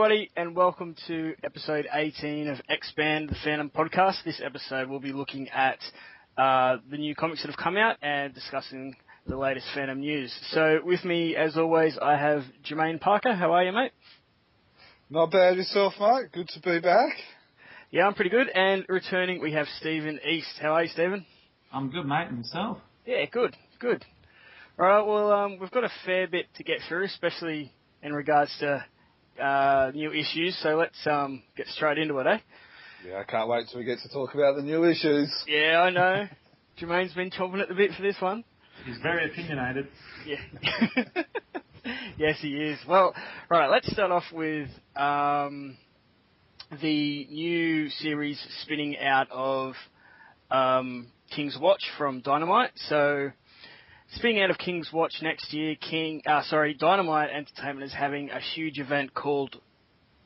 everybody, and welcome to episode 18 of Expand the Phantom podcast. This episode we'll be looking at uh, the new comics that have come out and discussing the latest Phantom news. So, with me, as always, I have Jermaine Parker. How are you, mate? Not bad yourself, mate. Good to be back. Yeah, I'm pretty good. And returning, we have Stephen East. How are you, Stephen? I'm good, mate. And yourself? Yeah, good, good. All right, well, um, we've got a fair bit to get through, especially in regards to uh, new issues. So let's um, get straight into it, eh? Yeah, I can't wait till we get to talk about the new issues. Yeah, I know. Jermaine's been chomping at the bit for this one. He's very opinionated. Yeah. yes, he is. Well, right, let's start off with um, the new series spinning out of um, King's Watch from Dynamite. So, spinning out of King's Watch next year, King, uh, sorry, Dynamite Entertainment is having a huge event called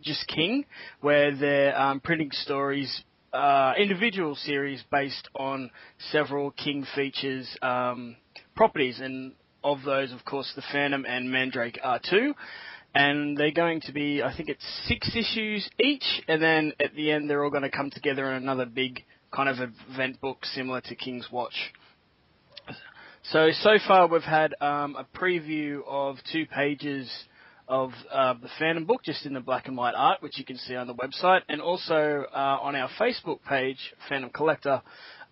Just King, where they're um, printing stories, uh, individual series based on several King features um, properties, and of those, of course, the Phantom and Mandrake are two. And they're going to be, I think it's six issues each, and then at the end they're all going to come together in another big kind of event book similar to King's Watch. So so far we've had um, a preview of two pages of uh, the Phantom book, just in the black and white art, which you can see on the website, and also uh, on our Facebook page, Phantom Collector.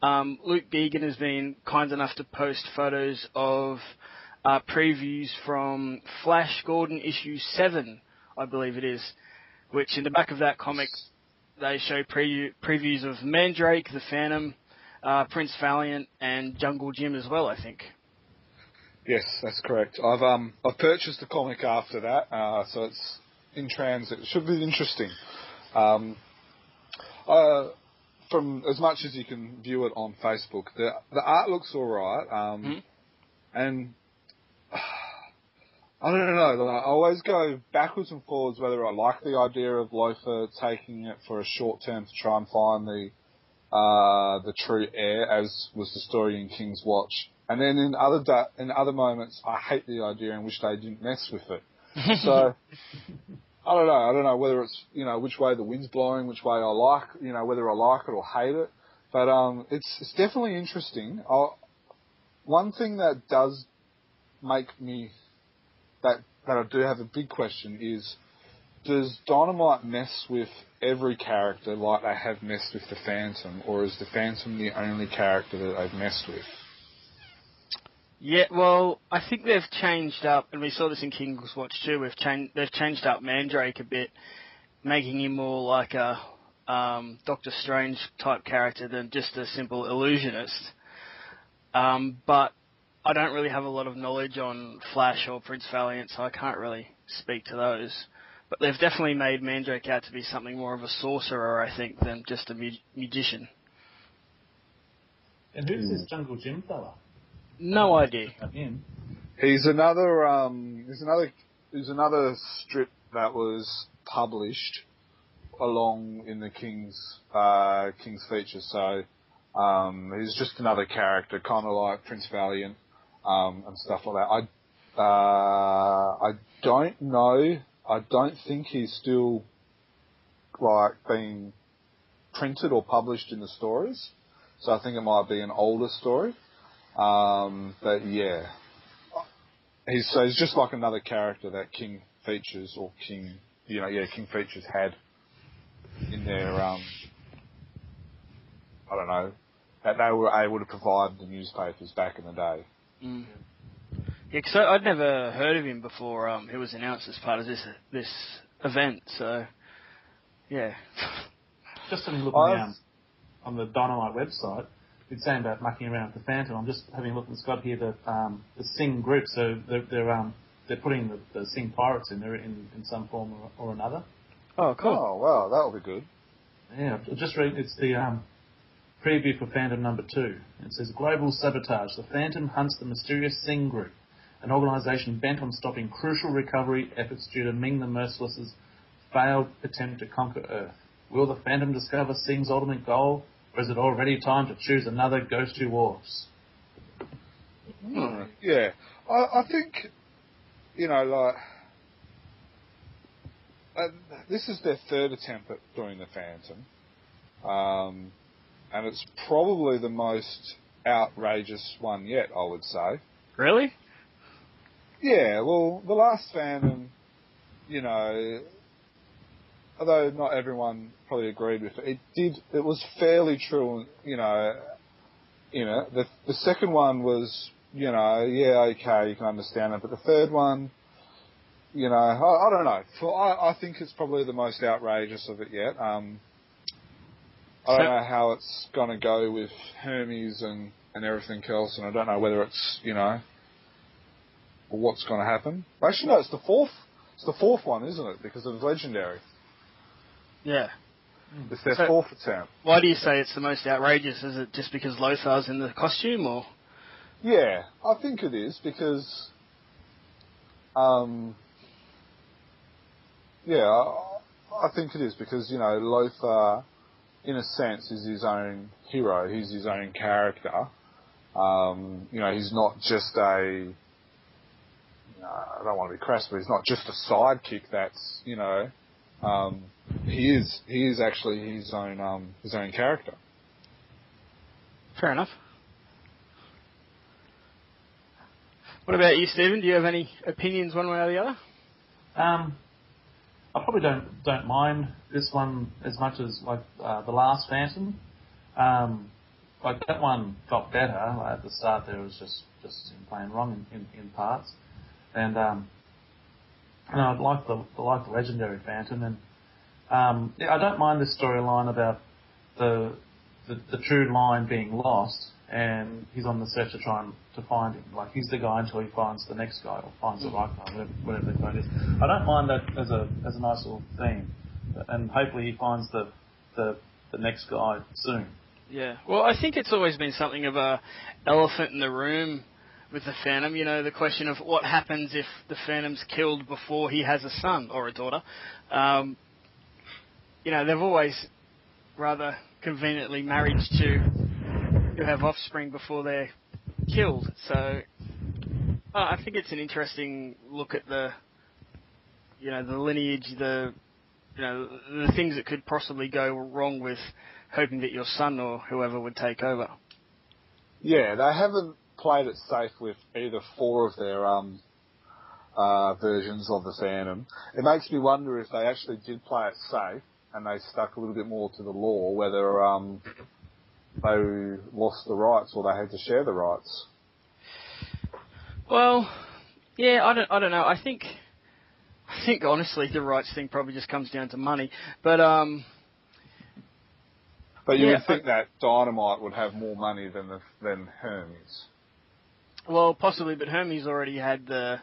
Um, Luke Geegan has been kind enough to post photos of uh, previews from Flash Gordon issue seven, I believe it is, which in the back of that comic they show preview, previews of Mandrake, the Phantom, uh, Prince Valiant, and Jungle Jim as well. I think. Yes, that's correct. I've um I've purchased the comic after that, uh, so it's in transit. It should be interesting. Um, uh, from as much as you can view it on Facebook, the the art looks alright. Um, Mhm. and I don't know. I always go backwards and forwards whether I like the idea of Lothar taking it for a short term to try and find the uh, the true heir, as was the story in King's Watch. And then in other da- in other moments, I hate the idea and wish they didn't mess with it. So I don't know. I don't know whether it's you know which way the wind's blowing, which way I like, you know whether I like it or hate it. But um, it's it's definitely interesting. i one thing that does make me that that I do have a big question is does Dynamite mess with every character like they have messed with the Phantom, or is the Phantom the only character that they've messed with? Yeah, well, I think they've changed up, and we saw this in King's Watch too. We've changed, they've changed up Mandrake a bit, making him more like a um, Doctor Strange type character than just a simple illusionist. Um, but I don't really have a lot of knowledge on Flash or Prince Valiant, so I can't really speak to those. But they've definitely made Mandrake out to be something more of a sorcerer, I think, than just a mu- magician. And who's this Jungle Jim fella? No idea. About him. He's another um, he's another he's another strip that was published along in the King's uh, King's feature. So um, he's just another character, kind of like Prince Valiant um, and stuff like that. I uh, I don't know. I don't think he's still like being printed or published in the stories. So I think it might be an older story. Um, but yeah, he's so he's just like another character that King Features or King, you know, yeah, King Features had in their um, I don't know, that they were able to provide the newspapers back in the day. Mm. Yeah, because I'd never heard of him before um, he was announced as part of this this event. So, yeah. Just having a look I've- around on the Dynamite website, it's saying about mucking around with the Phantom. I'm just having a look. It's got here the um, the Singh group. So they're they're um they're putting the, the Singh pirates in there in, in some form or, or another. Oh, cool. Oh wow, that'll be good. Yeah, just read. It's the um, preview for Phantom number two. It says global sabotage. The Phantom hunts the mysterious Singh group, an organisation bent on stopping crucial recovery efforts due to Ming the Merciless's failed attempt to conquer Earth. Will the Phantom discover Singh's ultimate goal, or is it already time to choose another Ghost Who Walks? Hmm, Yeah, I, I think, you know, like, uh, this is their third attempt at doing the Phantom, um, and it's probably the most outrageous one yet. I would say. Really? Yeah. Well, the last Phantom, you know, although not everyone probably agreed with it, it did. It was fairly true. You know, you know, the the second one was, you know, yeah, okay, you can understand it, but the third one you know, I, I don't know. For, I, I think it's probably the most outrageous of it yet. Um, I don't know how it's going to go with Hermes and, and everything else, and I don't know whether it's, you know, what's going to happen. Actually, no, it's the fourth. It's the fourth one, isn't it? Because it was legendary. Yeah. It's their So- fourth attempt. Why do you say it's the most outrageous? Is it just because Lothar's in the costume, or Yeah, I think it is because, um, yeah, I, I think it is because you know Lothar, in a sense, is his own hero. He's his own character. Um, you know, he's not just a. You know, I don't want to be crass, but he's not just a sidekick. That's you know, um, he is he is actually his own um, his own character. fair enough? What about you, Stephen? Do you have any opinions one way or the other? Um, I probably don't don't mind this one as much as like uh, the last Phantom. Um, like that one got better. Like, at the start, there was just just plain wrong in, in, in parts, and um, and I like the I like the legendary Phantom, and um, yeah, I don't mind this storyline about the, the the true line being lost, and he's on the search to try and to find him. Like he's the guy until he finds the next guy or finds the right guy, whatever, whatever the quote is. I don't mind that as a as a nice little theme, and hopefully he finds the the the next guy soon. Yeah. Well, I think it's always been something of a elephant in the room with the Phantom. You know, the question of what happens if the Phantom's killed before he has a son or a daughter. Um, you know, they've always rather conveniently married to to have offspring before they're killed. So uh, I think it's an interesting look at the you know the lineage, the you know the things that could possibly go wrong with hoping that your son or whoever would take over. Yeah, they haven't played it safe with either four of their um, uh, versions of the Phantom. It makes me wonder if they actually did play it safe and they stuck a little bit more to the law, whether um, they lost the rights or they had to share the rights. Well, yeah, I don't, I don't know. I think, I think honestly, the rights thing probably just comes down to money. But um, But you Yeah, would think that Dynamite would have more money than the, than Hermes. Well, possibly, but Hermes already had the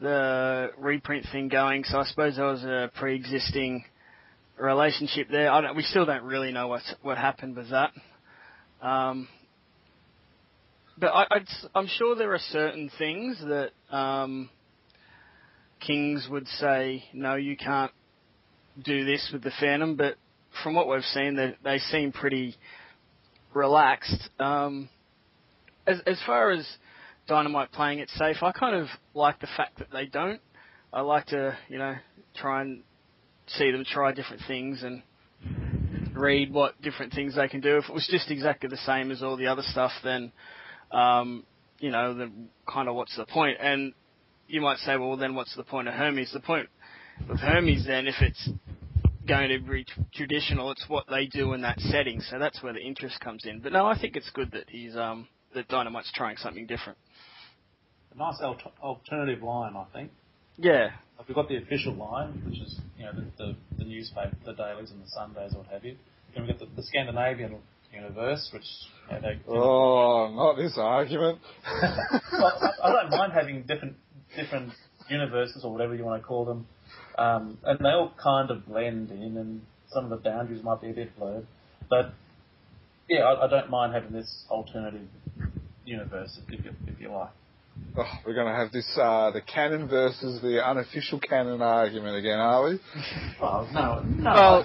the reprint thing going, so I suppose there was a pre-existing relationship there. We still don't really know what what happened with that. Um, but I, I'm sure there are certain things that um, kings would say, no, you can't do this with the Phantom. But from what we've seen, they, they seem pretty relaxed. Um, as, as far as Dynamite playing it safe, I kind of like the fact that they don't. I like to, you know, try and see them try different things and read what different things they can do. If it was just exactly the same as all the other stuff, then, um, you know, then kind of what's the point? And you might say, well, then what's the point of Hermes? The point with Hermes, then, if it's going to be traditional, it's what they do in that setting. So that's where the interest comes in. But no, I think it's good that he's um, that Dynamite's trying something different. A nice al- alternative line, I think. Yeah, Like, We've got the official line, which is you know the, the, the newspaper, the dailies and the Sundays, or what have you. Then we've got the, the Scandinavian universe, which you know, they. Oh, not this argument. well, I, I don't mind having different different universes or whatever you want to call them, um, and they all kind of blend in, and some of the boundaries might be a bit blurred, but yeah, I, I don't mind having this alternative universe if you if you like. Oh, we're going to have this, uh, the canon versus the unofficial canon argument again, are we? Well, no, no. Well,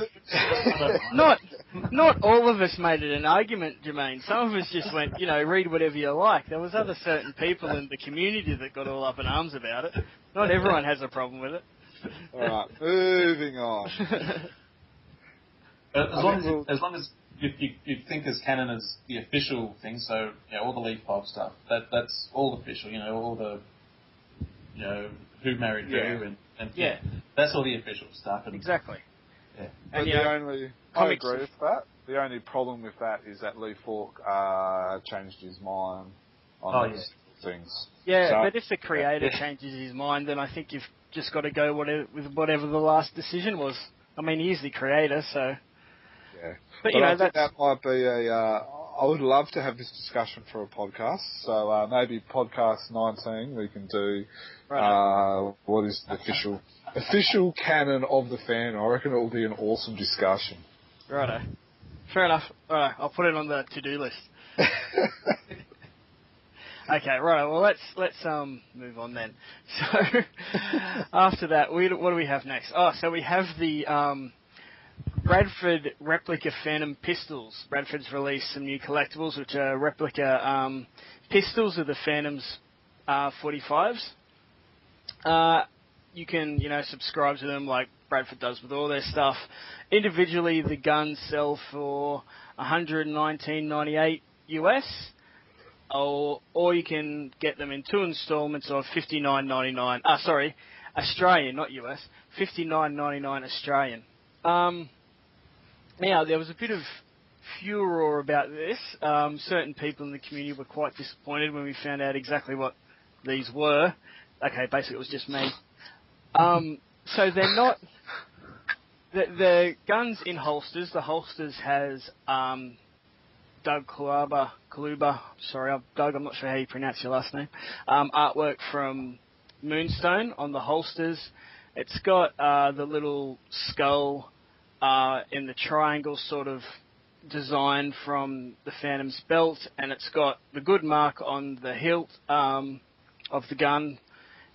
don't not not all of us made it an argument, Jermaine. Some of us just went, you know, read whatever you like. There was other certain people in the community that got all up in arms about it. Not everyone has a problem with it. Alright, moving on. As long as, as long as you, you, you think as canon as the official thing, so you know, all the Lee Falk stuff, that that's all official. You know, all the you know who married Yeah. who and, and Yeah. that's all the official stuff. And, exactly. Yeah. But And you the know, only, I agree with that. The only problem with that is that Lee Falk uh, changed his mind on Oh, those things. Yeah, So- but if the creator Yeah. changes his mind, then I think you've just got to go whatever, with whatever the last decision was. I mean, he is the creator, so. Yeah. But you I know, think that's that might be a. Uh, I would love to have this discussion for a podcast. So uh, maybe podcast 19 we can do. right. Uh, what is the official official canon of the fan? I reckon it will be an awesome discussion. Righto. Fair enough. Alright, I'll put it on the to-do list. Okay, right. Well, let's let's um move on then. So after that, we what do we have next? Oh, so we have the um Bradford replica Phantom pistols. Bradford's released some new collectibles, which are replica um, pistols of the Phantom's uh, 45s. Uh, you can you know subscribe to them like Bradford does with all their stuff. Individually, the guns sell for 119.98 US or or you can get them in two installments of fifty nine ninety nine. Ah, sorry, Australian, not US. Fifty nine ninety nine Australian. Um, now there was a bit of furor about this. Um, certain people in the community were quite disappointed when we found out exactly what these were. Okay, basically it was just me. Um, so they're not. The, the guns in holsters. The holsters has um, Doug Kaluba, Kaluba, sorry, I'm- Doug, I'm not sure how you pronounce your last name, um, artwork from Moonstone on the holsters. It's got uh, the little skull uh, in the triangle sort of design from the Phantom's belt, and it's got the good mark on the hilt um, of the gun,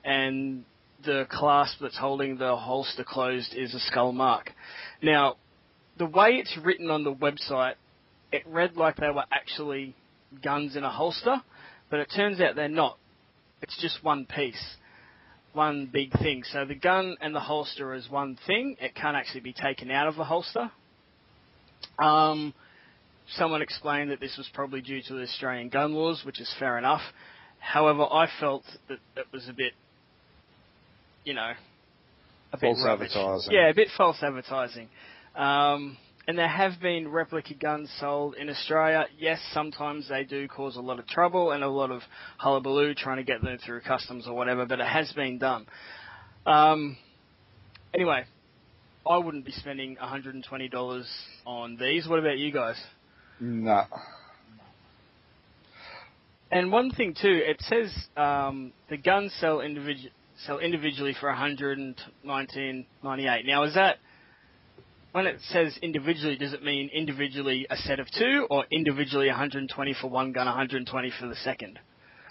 and the clasp that's holding the holster closed is a skull mark. Now, the way it's written on the website it read like they were actually guns in a holster, but it turns out they're not. It's just one piece, one big thing. So the gun and the holster is one thing. It can't actually be taken out of the holster. Um, someone explained that this was probably due to the Australian gun laws, which is fair enough. However, I felt that it was a bit, you know, a bit False advertising. Yeah, a bit false advertising. Um, and there have been replica guns sold in Australia. Yes, sometimes they do cause a lot of trouble and a lot of hullabaloo trying to get them through customs or whatever, but it has been done. Um, anyway, I wouldn't be spending $120 on these. What about you guys? Nah. And one thing too, it says um, the guns sell individu- sell individually for 119.98. Now, is that when it says individually? Does it mean individually a set of two, or individually 120 for one gun, 120 for the second?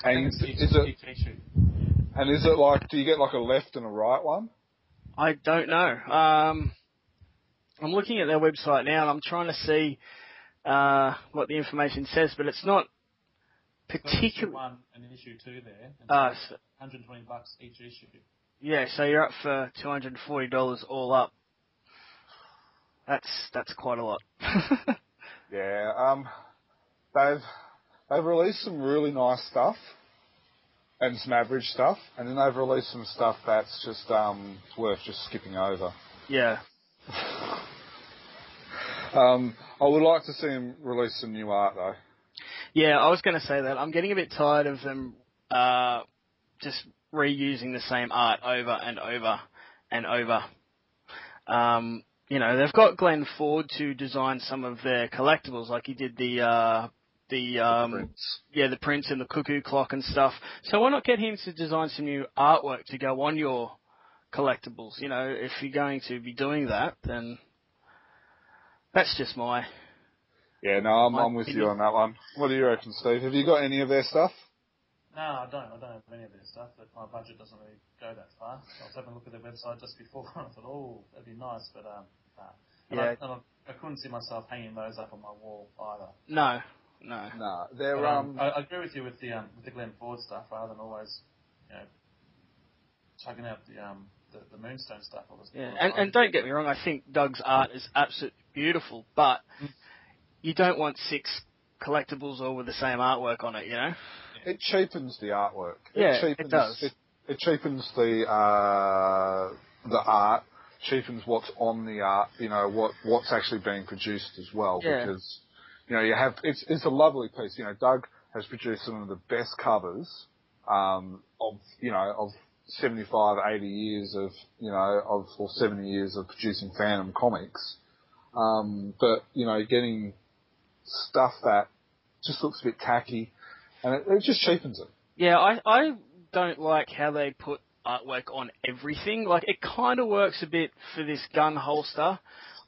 I think And it's is it and is it like do you get like a left and a right one? I don't know. Um, I'm looking at their website now, and I'm trying to see uh, what the information says, but it's not Got issue particularly. one and issue two there. And Uh, so 120 bucks each issue. Yeah, so you're up for two hundred and forty dollars all up. That's that's quite a lot. Yeah. Um, they've they've released some really nice stuff and some average stuff, and then they've released some stuff that's just um worth just skipping over. yeah. Um, I would like to see them release some new art though. Yeah, I was going to say that. I'm getting a bit tired of them uh, just reusing the same art over and over and over. Um, you know, they've got Glenn Ford to design some of their collectibles, like he did the uh, the um, Prints. yeah, the prints and the cuckoo clock and stuff. So why not get him to design some new artwork to go on your collectibles? You know, if you're going to be doing that, then that's just my. Yeah, no, I'm, My I'm with you on that one. What do you reckon, Steve? Have you got any of their stuff? No, I don't. I don't have any of their stuff, but my budget doesn't really go that far. I was having a look at their website just before, and I thought, oh, that'd be nice, but um, nah. And Yeah. I, and I, I couldn't see myself hanging those up on my wall either. No, no. No, they're But, um. um, I, I agree with you with the um, with the Glenn Ford stuff, rather than always, you know, chugging out the um, the, the Moonstone stuff. I was, Yeah, and, and don't get me wrong, I think Doug's art is absolutely beautiful, but Mm. you don't want six collectibles all with the same artwork on it, you know? It cheapens the artwork. Yeah, it cheapens, does. It, it cheapens the uh, the art, cheapens what's on the art. You know what what's actually being produced as well. Yeah. Because you know you have it's it's a lovely piece. You know Doug has produced some of the best covers um, of you know of 75, 80 years of you know of or 70 years of producing Phantom comics. Um, but you know getting stuff that just looks a bit tacky, and it, it just cheapens it. Yeah, I, I don't like how they put artwork on everything. Like, it kind of works a bit for this gun holster.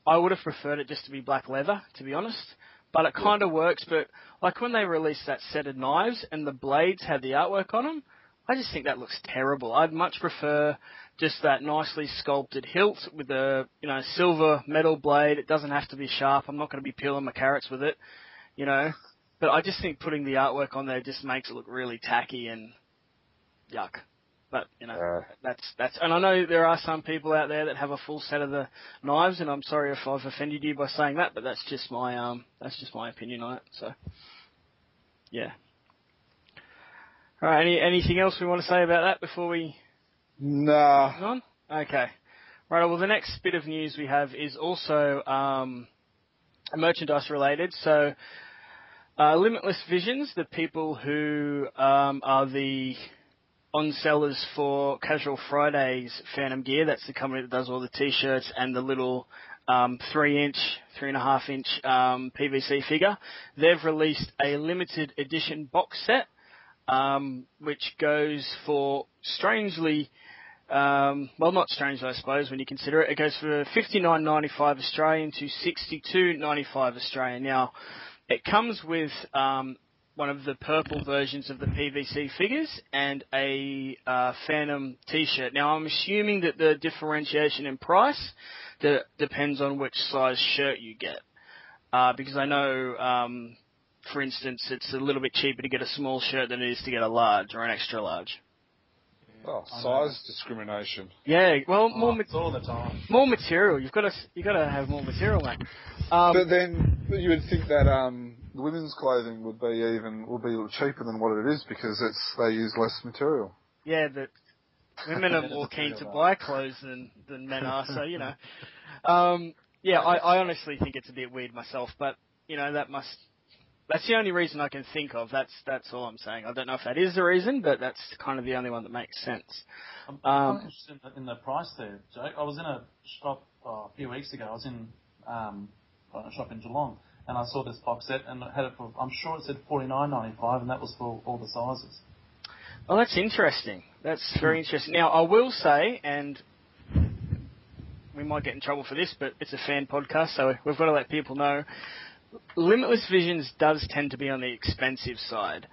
I would have preferred it just to be black leather, to be honest. But it kind of works, but like when they released that set of knives and the blades had the artwork on them, I just think that looks terrible. I'd much prefer just that nicely sculpted hilt with a, you know, silver metal blade. It doesn't have to be sharp. I'm not going to be peeling my carrots with it, you know. But I just think putting the artwork on there just makes it look really tacky and yuck. But you know, Yeah. that's that's. And I know there are some people out there that have a full set of the knives, and I'm sorry if I've offended you by saying that, but that's just my um, that's just my opinion on it. So, yeah. All right. Any anything else we want to say about that before we Nah. on? Okay. Right. Well, the next bit of news we have is also um, merchandise related. So, uh, Limitless Visions, the people who um, are the on sellers for Casual Fridays Phantom Gear, that's the company that does all the t-shirts and the little um, three inch, three and a half inch um, PVC figure. They've released a limited edition box set, um, which goes for strangely um, well, not strangely, I suppose, when you consider it. It goes for fifty nine ninety five Australian to sixty two ninety five Australian. Now, it comes with um, one of the purple versions of the PVC figures and a uh, Phantom T-shirt. Now, I'm assuming that the differentiation in price de- depends on which size shirt you get, uh, because I know. Um, for instance, it's a little bit cheaper to get a small shirt than it is to get a large or an extra large. Oh, I know. size discrimination. Yeah, well, Oh, more ma- all the time. more material. You've got to you've got to have more material, mate. Um, but then you would think that um, the women's clothing would be even would be cheaper than what it is because it's they use less material. yeah, but women are more keen to buy clothes than than men are, so you know. Um, yeah, I, I honestly think it's a bit weird myself, but you know that must. That's the only reason I can think of. That's that's all I'm saying. I don't know if that is the reason, but that's kind of the only one that makes sense. I'm Um, quite interested in the, in the price there, Joe. I was in a shop oh, a few weeks ago. I was in um, a shop in Geelong, and I saw this box set, and had it for. I'm sure it said forty nine ninety five, and that was for all the sizes. Well, that's interesting. That's very interesting. Now, I will say, and we might get in trouble for this, but it's a fan podcast, so we've got to let people know. Limitless Visions does tend to be on the expensive side.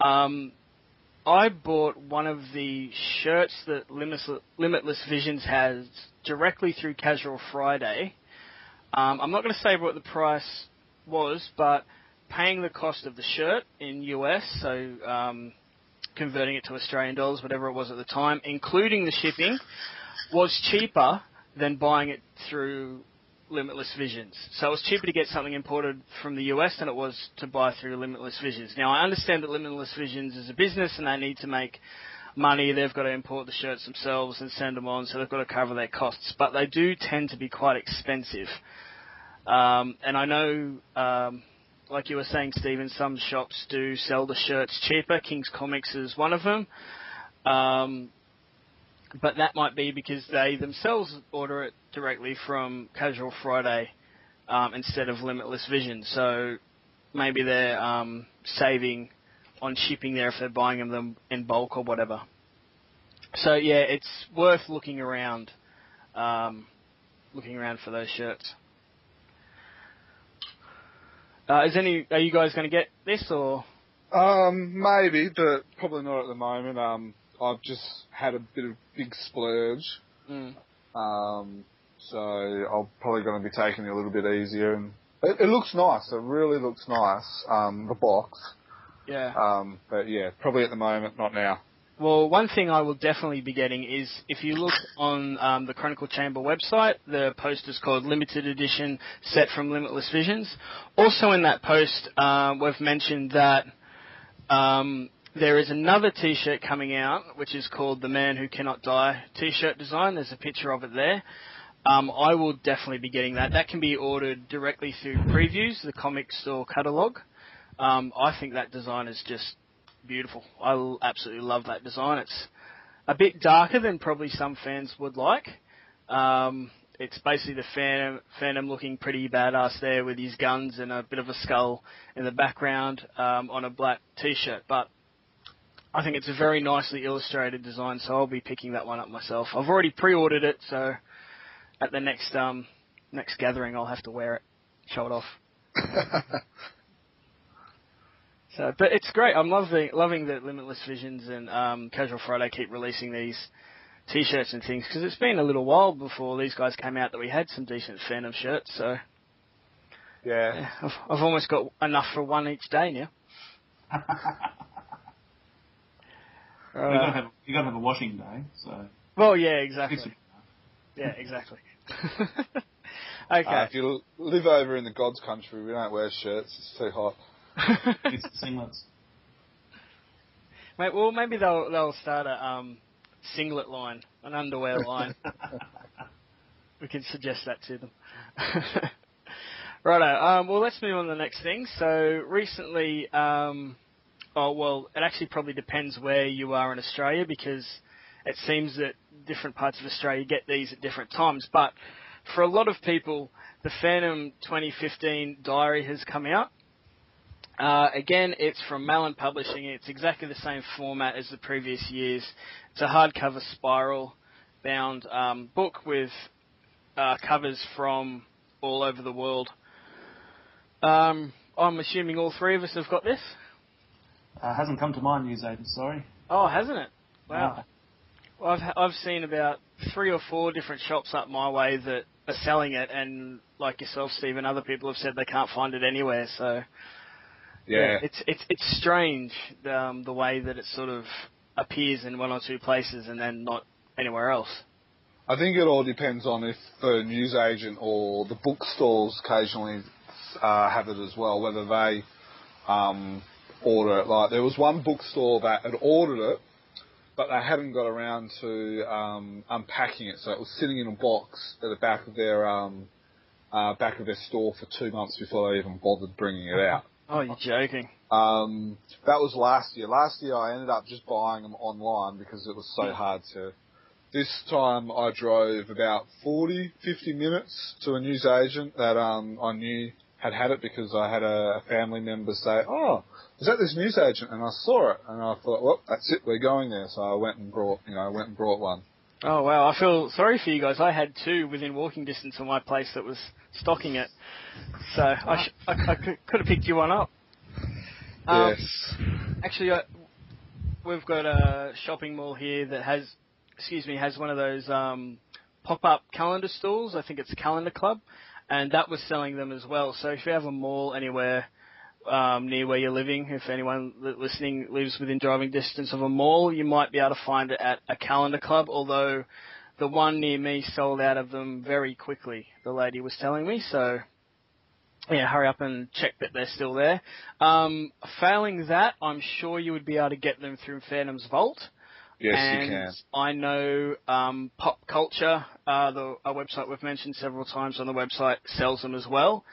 Um, I bought one of the shirts that Limitless, Limitless Visions has directly through Casual Friday. Um, I'm not going to say what the price was, but paying the cost of the shirt in US, so um, converting it to Australian dollars, whatever it was at the time, including the shipping, was cheaper than buying it through Limitless Visions. So it was cheaper to get something imported from the US than it was to buy through Limitless Visions. Now I understand that Limitless Visions is a business and they need to make money. They've got to import the shirts themselves and send them on, so they've got to cover their costs. But they do tend to be quite expensive. Um, and I know, um, like you were saying, Stephen, some shops do sell the shirts cheaper. King's Comics is one of them. Um, but that might be because they themselves order it directly from Casual Friday um, instead of Limitless Vision. So maybe they're um, saving on shipping there if they're buying them in bulk or whatever. So yeah, it's worth looking around, um, looking around for those shirts. Uh, is any? Are you guys going to get this or? Um, maybe, but probably not at the moment. Um, I've just had a bit of big splurge. Mm. Um, so I'm probably going to be taking it a little bit easier. And it, it looks nice. It really looks nice. Um, the box. Yeah. Um, but yeah, probably at the moment, not now. Well, one thing I will definitely be getting is if you look on um, the Chronicle Chamber website, the post is called Limited Edition Set from Limitless Visions. Also in that post, uh, we've mentioned that um, there is another T-shirt coming out, which is called the Man Who Cannot Die T-shirt design. There's a picture of it there. Um, I will definitely be getting that. That can be ordered directly through Previews, the comic store catalogue. Um, I think that design is just beautiful. I absolutely love that design. It's a bit darker than probably some fans would like. Um, it's basically the Phantom, Phantom looking pretty badass there with his guns and a bit of a skull in the background um, on a black t-shirt. But I think it's a very nicely illustrated design, so I'll be picking that one up myself. I've already pre-ordered it, so at the next um, next gathering I'll have to wear it, show it off. So, but it's great. I'm loving loving that Limitless Visions and um, Casual Friday keep releasing these T-shirts and things because it's been a little while before these guys came out that we had some decent Phantom shirts. So, Yeah. yeah, I've, I've almost got enough for one each day now. you gotta have you gotta have a washing day, so well, yeah, exactly. Yeah, exactly. okay. Uh, if you live over in the God's country, we don't wear shirts. It's too hot. Fix the singlets. Mate, well, maybe they'll they'll start a um, singlet line, an underwear line. we can suggest that to them. Righto. Um, well, let's move on to the next thing. So recently, um, oh well, it actually probably depends where you are in Australia because it seems that different parts of Australia get these at different times. But for a lot of people, the Phantom 2015 diary has come out. Uh, again, it's from Malin Publishing. It's exactly the same format as the previous years. It's a hardcover spiral bound um, book with uh, covers from all over the world. Um, I'm assuming all three of us have got this. Uh, hasn't come to my news agent, sorry. Oh, hasn't it? Wow. Well, I've I've seen about three or four different shops up my way that are selling it, and like yourself, Steve, and other people have said they can't find it anywhere. So Yeah. it's it's it's strange um, the way that it sort of appears in one or two places and then not anywhere else. I think it all depends on if the newsagent or the bookstores occasionally uh, have it as well, whether they um, order it. Like there was one bookstore that had ordered it, but they hadn't got around to um, unpacking it, so it was sitting in a box at the back of their um, uh, back of their store for two months before they even bothered bringing it out. Oh, you're joking. Um, that was last year. Last year I ended up just buying them online because it was so hard to. This time I drove about 40, 50 minutes to a newsagent that um, I knew had had it because I had a family member say, "Oh, is that this newsagent?" And I saw it, and I thought, "Well, that's it. We're going there." So I went and brought, you know, I went and brought one. Oh wow, I feel sorry for you guys. I had two within walking distance of my place that was stocking it, so I, sh- I, I could, have picked you one up. Um, yes. Actually, we've got a shopping mall here that has, excuse me, has one of those um, pop-up calendar stores. I think it's Calendar Club, and that was selling them as well. So if you have a mall anywhere um, near where you're living, if anyone listening lives within driving distance of a mall, you might be able to find it at a Calendar Club. Although the one near me sold out of them very quickly. The lady was telling me so yeah, hurry up and check that they're still there. Um, failing that, I'm sure you would be able to get them through Phantom's Vault. Yes, and you can. I know um, Pop Culture, uh, the a website we've mentioned several times on the website, sells them as well.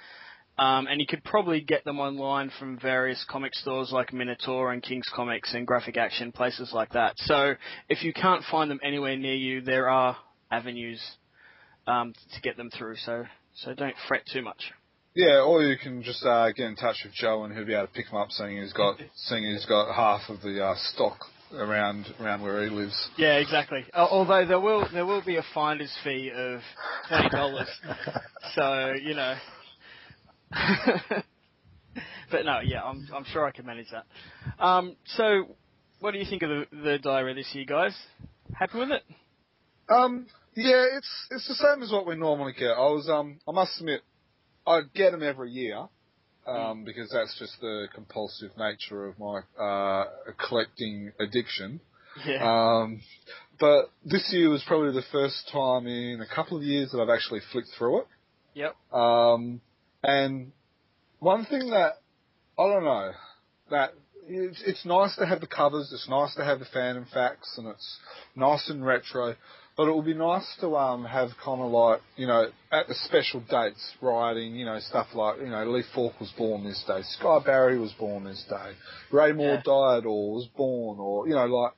Um, and you could probably get them online from various comic stores like Minotaur and King's Comics and Graphic Action, places like that. So if you can't find them anywhere near you, there are avenues um, to get them through. So so don't fret too much. Yeah, or you can just uh, get in touch with Joe and he'll be able to pick them up, seeing he's got seeing he's got half of the uh, stock around around where he lives. Yeah, exactly. Uh, although there will there will be a finder's fee of twenty dollars, so you know. but no, yeah, I'm I'm sure I can manage that. Um, so, what do you think of the, the diary this year, guys? Happy with it? Um, yeah, it's it's the same as what we normally get. I was um, I must admit, I get them every year. Um, because that's just the compulsive nature of my uh, collecting addiction. Yeah. Um, but this year was probably the first time in a couple of years that I've actually flicked through it. Yep. Um, and one thing that I don't know that it's, it's nice to have the covers. It's nice to have the Phantom facts, and it's nice and retro. But it would be nice to um, have kind of like you know at the special dates writing you know stuff like you know Lee Falk was born this day, Sy Barry was born this day, Ray Moore Yeah. Diador was born, or you know like,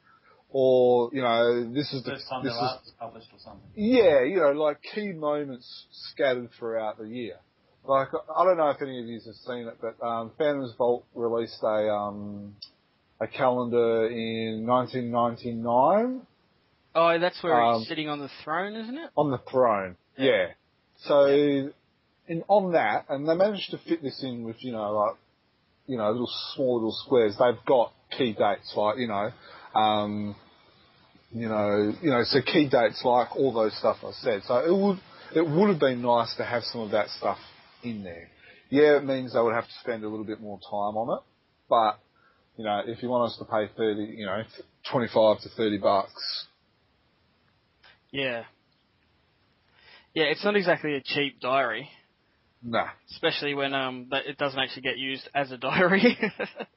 or you know this is the First time this is published or something. yeah, you know, like key moments scattered throughout the year. Like, I don't know if any of you have seen it, but um, Phantom's Vault released a um, a calendar in 1999 Oh, that's where Um, he's sitting on the throne, isn't it? on the throne. Yeah. Yeah. So, in on that, and they managed to fit this in with you know like you know little small little squares. They've got key dates like you know. Um, you know, you know, so key dates like all those stuff I said. So it would, it would have been nice to have some of that stuff in there. Yeah, it means they would have to spend a little bit more time on it, but you know, if you want us to pay thirty, you know, twenty-five to thirty bucks, Yeah. Yeah, it's not exactly a cheap diary, nah, especially when um that it doesn't actually get used as a diary.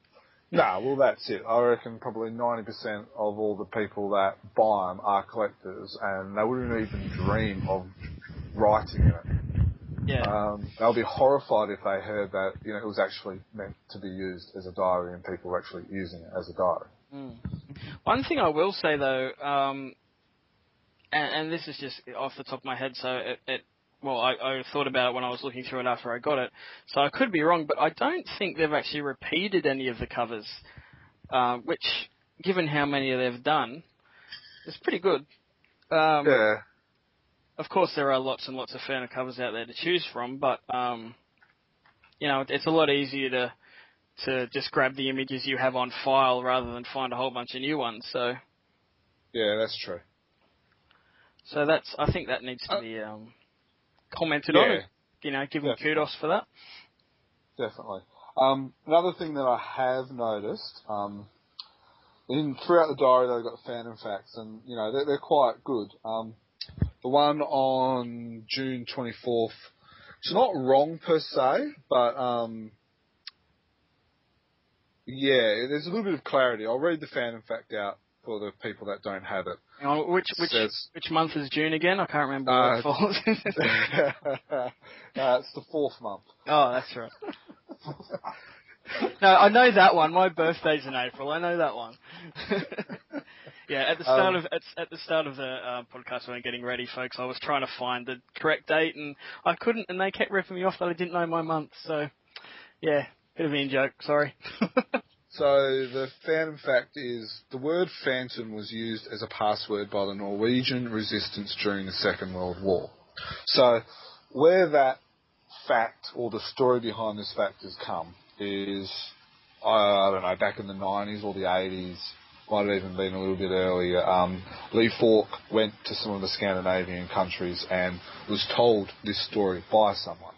nah. Well, that's it. I reckon probably ninety percent of all the people that buy them are collectors, and they wouldn't even dream of writing in it. yeah. Um, they'll be horrified if they heard that you know it was actually meant to be used as a diary and people were actually using it as a diary. Mm. One thing I will say though, um, and, and this is just off the top of my head, so it, it well, I, I thought about it when I was looking through it after I got it, so I could be wrong, but I don't think they've actually repeated any of the covers, uh, which, given how many they've done, is pretty good. Um, Yeah, Of course, there are lots and lots of Ferner covers out there to choose from, but um, you know, it's a lot easier to to just grab the images you have on file rather than find a whole bunch of new ones. So. yeah, that's true. So that's I think that needs to Uh, be um, commented Yeah. on. You know, give them Definitely. kudos for that. Definitely. Um, another thing that I have noticed, um, in throughout the diary they've got Phantom facts, and you know they're, they're quite good. Um, the one on June twenty fourth, it's not wrong per se, but um, yeah, there's a little bit of clarity. I'll read the Phantom fact out for the people that don't have it. On, which which Says- which month is June again? I can't remember Uh, it falls. uh, it's the fourth month. oh, that's right. no, I know that one. My birthday's in April. I know that one. yeah, at the start Um, of at, at the start of the uh, podcast when we were getting ready, folks, I was trying to find the correct date and I couldn't, and they kept ripping me off that I didn't know my month. So, yeah, bit of an in joke. Sorry. So the phantom fact is the word phantom was used as a password by the Norwegian resistance during the Second World War. So where that fact or the story behind this fact has come is I don't know back in the 90s or the 80s. Might have even been a little bit earlier. Um, Lee Falk went to some of the Scandinavian countries and was told this story by someone.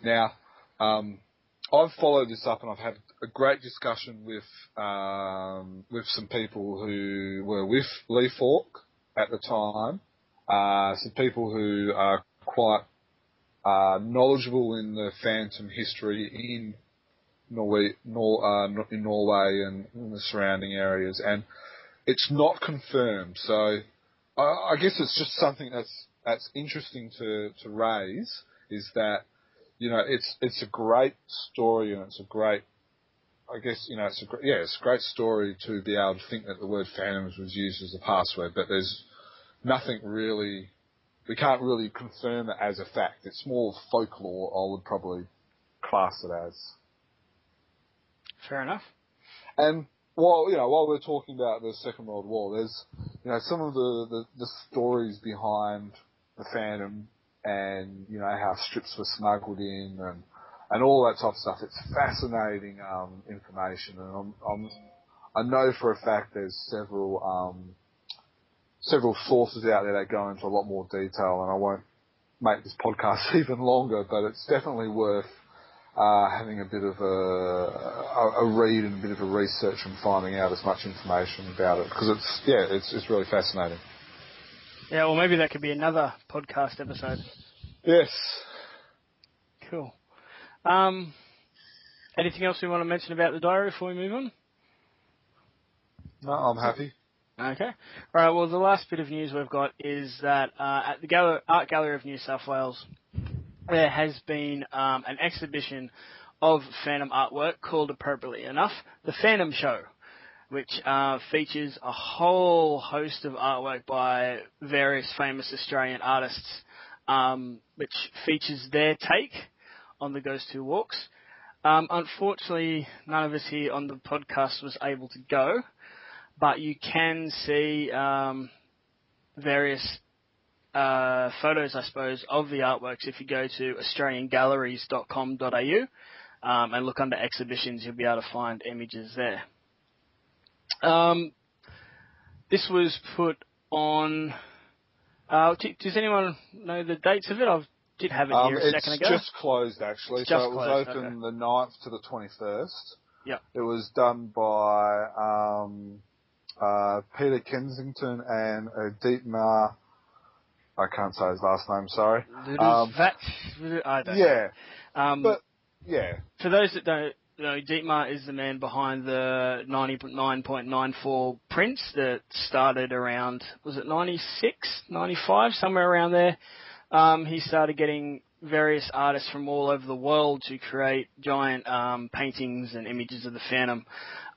Now, um, I've followed this up and I've had a great discussion with um, with some people who were with Lee at the time. Uh, some people who are quite uh, knowledgeable in the Phantom history in Norway, Nor, uh, in Norway and in the surrounding areas, and it's not confirmed. So I, I guess it's just something that's that's interesting to to raise. Is that you know, it's it's a great story and it's a great, I guess you know, it's a yeah, it's a great story to be able to think that the word phantoms was used as a password, but there's nothing really, we can't really confirm it as a fact. It's more folklore. I would probably class it as. Fair enough. And while you know, while we're talking about the Second World War, there's you know some of the the, the stories behind the Phantom and you know how strips were smuggled in and and all that type of stuff. It's fascinating um, information, and I'm, I'm I know for a fact there's several um, several sources out there that go into a lot more detail, and I won't make this podcast even longer, but it's definitely worth uh, having a bit of a, a, a read and a bit of a research and finding out as much information about it because it's yeah, it's it's really fascinating. Yeah, well, maybe that could be another podcast episode. Yes. Cool. Um, anything else we want to mention about the diary before we move on? No, I'm happy. Okay. Right. Well, the last bit of news we've got is that uh, at the Gal- Art Gallery of New South Wales, there has been um, an exhibition of Phantom artwork called, appropriately enough, the Phantom Show, which uh, features a whole host of artwork by various famous Australian artists, um, which features their take on the Ghost Who Walks. Um, unfortunately, none of us here on the podcast was able to go, but you can see um, various uh, photos, I suppose, of the artworks if you go to australiangalleries.com.au um, and look under exhibitions, you'll be able to find images there. Um, this was put on. Uh, does anyone know the dates of it? I did have it Um, here a it's second ago. just closed actually, It's so it was closed, open okay. the 9th to the 21st. Yep. It was done by um, uh, Peter Kensington and uh, Dietmar. I can't say his last name. Sorry. Um, That, I don't Yeah, know. Um, but yeah, for those that don't know, Dietmar is the man behind the 99.94 prints that started around, was it 96, 95, somewhere around there. Um, he started getting various artists from all over the world to create giant um, paintings and images of the Phantom,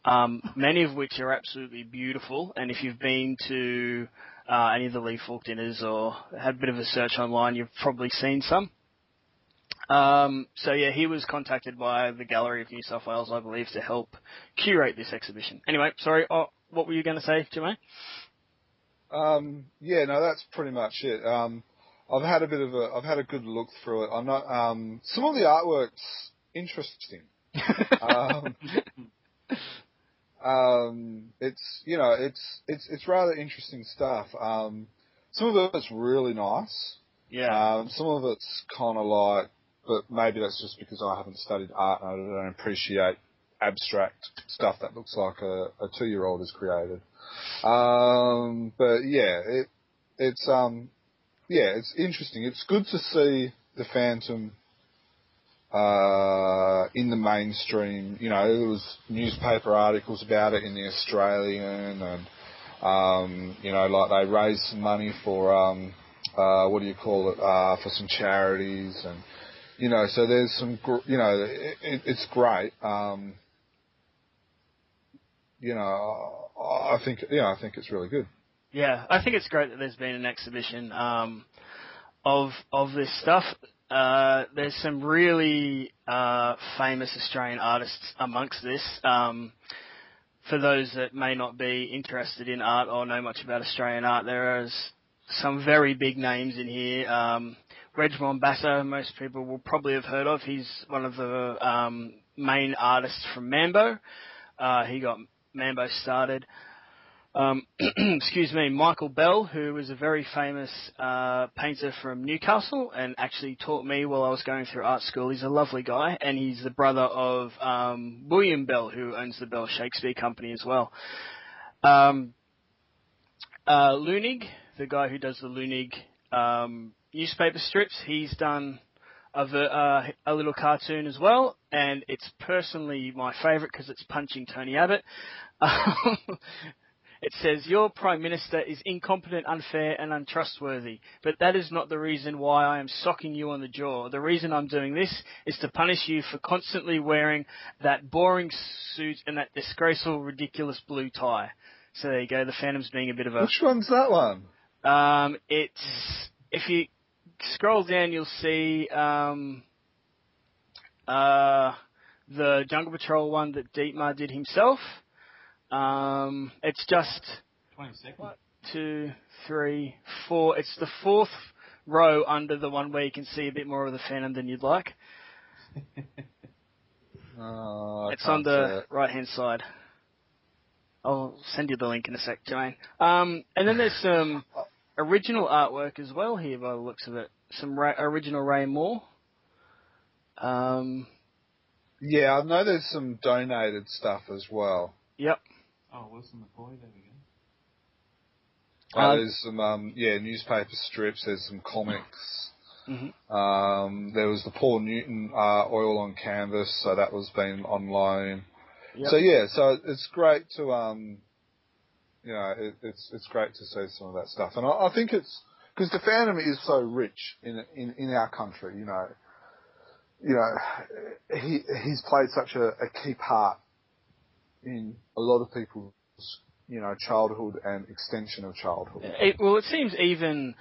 um, many of which are absolutely beautiful. And if you've been to uh, any of the Lee Falk dinners or had a bit of a search online, you've probably seen some. Um, so yeah, he was contacted by the Gallery of New South Wales, I believe, to help curate this exhibition. Anyway, sorry, oh, what were you going to say, Jermaine? um, yeah. No, that's pretty much it. Um, I've had a bit of a, I've had a good look through it. I'm not. Um, some of the artwork's interesting. um, um, it's you know it's it's it's rather interesting stuff. Um, some of it's really nice. yeah, Um, some of it's kind of like, but maybe that's just because I haven't studied art and I don't appreciate abstract stuff that looks like a, a two-year-old has created. Um, but yeah, it it's um yeah it's interesting. It's good to see the Phantom uh, in the mainstream. You know, there was newspaper articles about it in the Australian, and um, you know, like they raised some money for um, uh, what do you call it, uh, for some charities, and you know, so there's some, gr- you know, it, it, it's great. Um, you know, I think, yeah, I think it's really good. Yeah. I think it's great that there's been an exhibition um, of of this stuff. Uh, there's some really uh, famous Australian artists amongst this. Um, for those that may not be interested in art or know much about Australian art, there is some very big names in here. Um, Reg Mombassa, most people will probably have heard of. He's one of the um, main artists from Mambo. Uh, he got Mambo started. Um, excuse me, Michael Bell, who was a very famous uh, painter from Newcastle and actually taught me while I was going through art school. He's a lovely guy, and he's the brother of um, William Bell, who owns the Bell Shakespeare Company as well. Um, uh, Leunig, the guy who does the Leunig um, newspaper strips, he's done a, uh, a little cartoon as well, and it's personally my favourite because it's punching Tony Abbott. It says, Your Prime Minister is incompetent, unfair, and untrustworthy, but that is not the reason why I am socking you on the jaw. The reason I'm doing this is to punish you for constantly wearing that boring suit and that disgraceful, ridiculous blue tie. So there you go, the Phantom's being a bit of a. Which one's that one? Um, it's. If you scroll down, you'll see um, uh, the Jungle Patrol one that Dietmar did himself. Um, it's just 22nd. two, three, four. It's the fourth row under the one where you can see a bit more of the Phantom than you'd like. Oh, it's on the it. right hand side. I'll send you the link in a sec, Joanne. Um, and then there's some original artwork as well here by the looks of it. Some Ra- original Ray Moore. Um, Yeah, I know there's some donated stuff as well. Yep. Oh, Wilson McCoy, there we go. Uh, Uh, there's some, um, yeah, newspaper strips. There's some comics. hmm Um, there was the Paul Newton uh, oil on canvas, so that was been on loan. Yep. So yeah, so it's great to um, you know, it, it's it's great to see some of that stuff, and I, I think it's because the fandom is so rich in in in our country. You know, you know, he he's played such a, a key part in a lot of people's you know childhood and extension of childhood. It, well, it seems even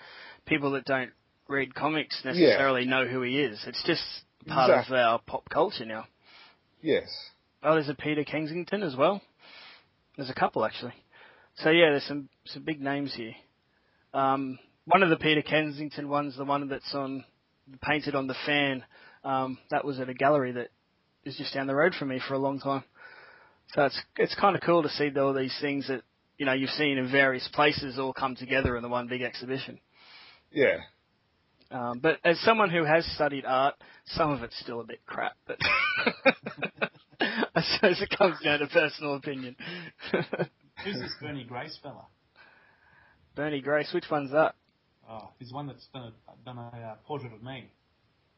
people that don't read comics necessarily know who he is. It's just part Exactly. of our pop culture now. Yes. Oh, there's a Peter Kensington as well. There's a couple actually. So yeah, there's some some big names here. Um, one of the Peter Kensington ones, the one that's on painted on the fan, um, that was at a gallery that is just down the road from me for a long time. So it's it's kind of cool to see all these things that you know you've seen in various places all come together in the one big exhibition. Yeah. Um, but as someone who has studied art, some of it's still a bit crap. But I suppose it comes down to personal opinion. Who's this Bernie Grace fella? Bernie Grace, which one's that? Oh, he's one that's done a, done a uh, portrait of me,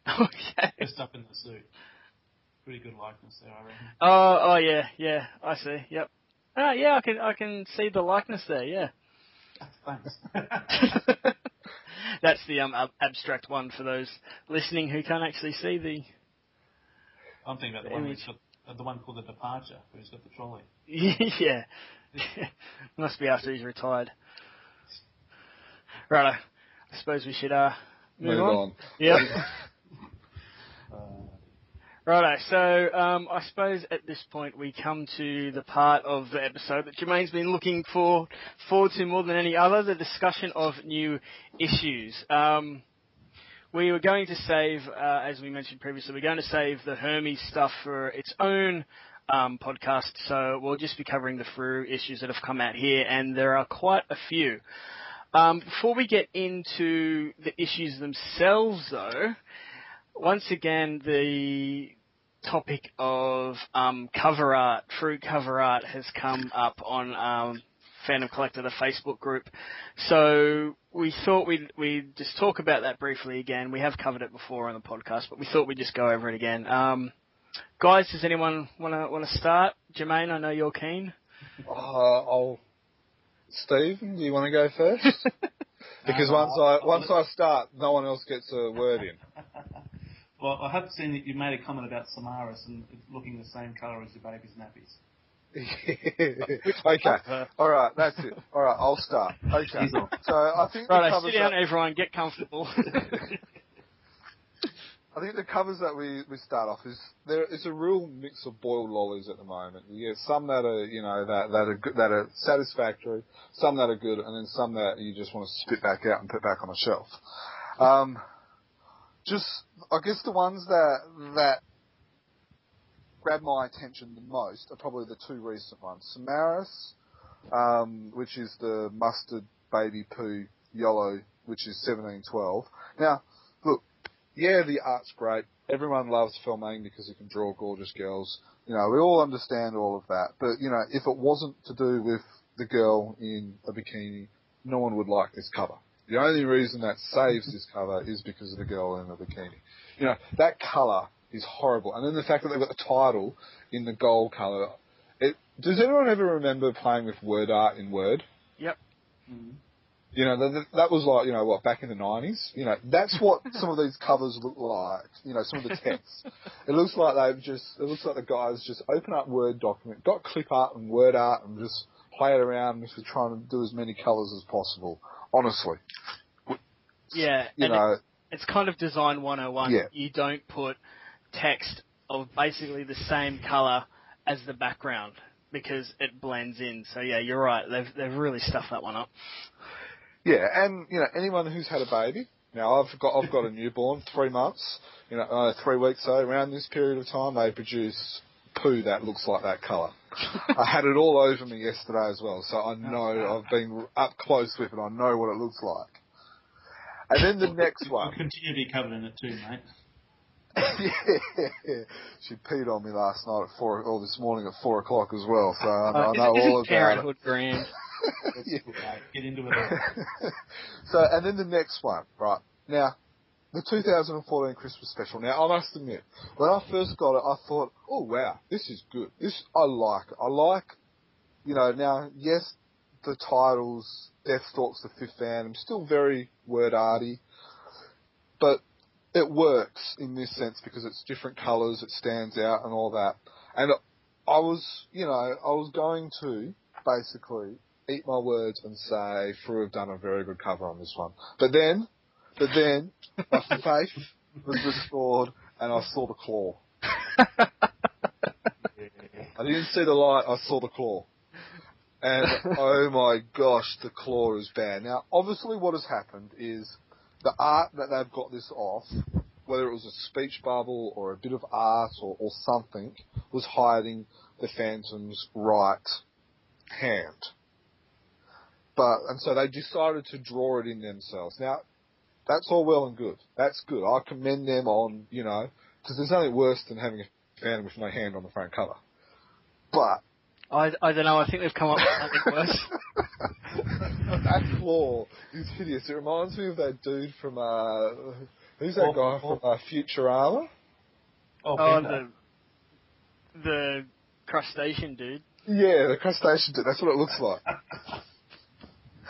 Okay. dressed up in the suit. Pretty good likeness there, I reckon. Oh, oh yeah, yeah. I see. Yep. Ah, yeah. I can, I can see the likeness there. Yeah. Thanks. That's the um ab- abstract one for those listening who can't actually see the. I'm thinking about the one Image. got, uh, the one called the Departure, where he's got the trolley. yeah. Must be after he's retired. Right. I suppose we should uh move, Move on. on. Yep. Righto, so um, I suppose at this point we come to the part of the episode that Jermaine's been looking for forward to more than any other, the discussion of new issues. Um, we were going to save, uh, as we mentioned previously, we're going to save the Hermes stuff for its own um, podcast, so we'll just be covering the Frew issues that have come out here, and there are quite a few. Um, before we get into the issues themselves, though, once again, the topic of um, cover art, true cover art, has come up on um, Phantom Collector, the Facebook group. So we thought we'd, we'd just talk about that briefly again. We have covered it before on the podcast, but we thought we'd just go over it again. Um, guys, does anyone want to want to start? Jermaine, I know you're keen. Uh, I'll. Steve, do you want to go first? Because once I once I start, no one else gets a word in. well, I have seen that you made a comment about Samaras and looking the same colour as your baby's nappies. okay. All right, that's it. All right, I'll start. Okay. So I think the Right, covers sit down, that, everyone. Get comfortable. I think the covers that we, we start off is there is a real mix of boiled lollies at the moment. You get some that are you know that that are good, that are satisfactory, some that are good, and then some that you just want to spit back out and put back on a shelf. Um, just I guess the ones that that grab my attention the most are probably the two recent ones. Samaras, um, which is the mustard baby poo yellow, which is 1712. Now, look, yeah, the art's great. Everyone loves Felmang because he can draw gorgeous girls. You know, we all understand all of that. But, you know, if it wasn't to do with the girl in a bikini, no one would like this cover. The only reason that saves this cover is because of the girl in the bikini. You know, that colour is horrible. And then the fact that they've got the title in the gold colour. It, does anyone ever remember playing with word art in Word? Mm. You know, that, that was like, you know, what, back in the 90s? You know, that's what some of these covers look like. You know, some of the text. it looks like they've just, it looks like the guys just open up Word document, got clip art and word art and just play it around and just trying to do as many colours as possible. Honestly. yeah, You and know, it's kind of design 101. Yeah. You don't put text of basically the same color as the background because it blends in. So yeah, you're right. They've they've really stuffed that one up. Yeah, and you know anyone who's had a baby. Now I've got I've got a newborn, three months. You know, uh, three weeks. So around this period of time, they produce poo that looks like that colour. I had it all over me yesterday as well, so I know I've been up close with it. I know what it looks like. And then the next one. We'll continue to be covered in it too, mate. yeah, she peed on me last night at four, or this morning at four o'clock as well. So I, Uh, I know all about parenthood grand? Yeah. Get into it. so, and then the next one, right? Now, the 2014 Christmas special. Now, I must admit, when I first got it, I thought, oh wow, this is good. This, I like. I like, you know, now, yes, the titles, "Death Deathstalk's the Fifth Phantom, still very word arty, but it works in this sense because it's different colours, it stands out and all that. And I was, you know, I was going to basically eat my words and say Frew have done a very good cover on this one. But then, but then, my faith was restored and I saw the claw. I didn't see the light, I saw the claw. And oh my gosh, the claw is bad. Now, obviously what has happened is the art that they've got this off, whether it was a speech bubble or a bit of art or, or something, was hiding the Phantom's right hand. But, and so they decided to draw it in themselves. Now, that's all well and good. That's good. I commend them on, you know, because there's nothing worse than having a Phantom with no hand on the front cover. But, I, I don't know. I think they've come up with something worse. that claw is hideous. It reminds me of that dude from, uh, who's that guy from uh, Futurama? Oh, Oh, the the crustacean dude. Yeah, the crustacean dude. That's what it looks like.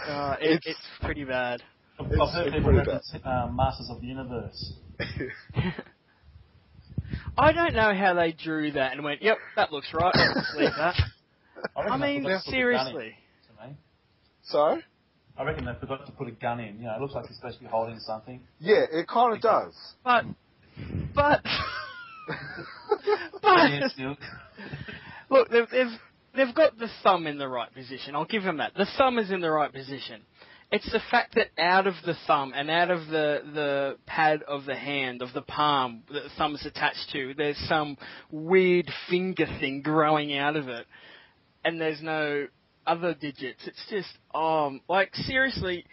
Uh, it, It's- it's, pretty bad. I've It's- heard people pretty reference um, Masters of the Universe. I don't know how they drew that and went, "Yep, that looks right. Let's leave that." I, I mean, forgot to put a gun in, seriously. to me. Sorry? I reckon they forgot to put a gun in. You know, it looks like he's supposed to be holding something. Yeah, it kind of does. But, but, but, look, they've, they've they've got the thumb in the right position. I'll give them that. The thumb is in the right position. It's the fact that out of the thumb and out of the the pad of the hand of the palm that the thumb is attached to, there's some weird finger thing growing out of it, and there's no other digits. It's just um like seriously,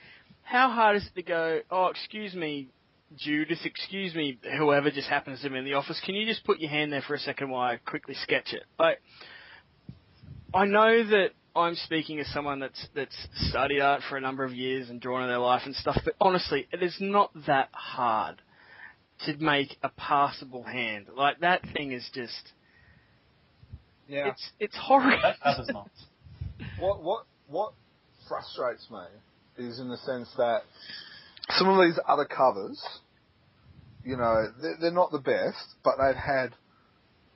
how hard is it to go? Oh, excuse me, Judas, excuse me, whoever just happens to be in the office, can you just put your hand there for a second while I quickly sketch it? Like, I know that I'm speaking as someone that's that's studied art for a number of years and drawn in their life and stuff, but honestly, it is not that hard to make a passable hand. Like that thing is just Yeah. it's it's horrible. That cover's not. What what what frustrates me is in the sense that some of these other covers, you know, they're, they're not the best, but they've had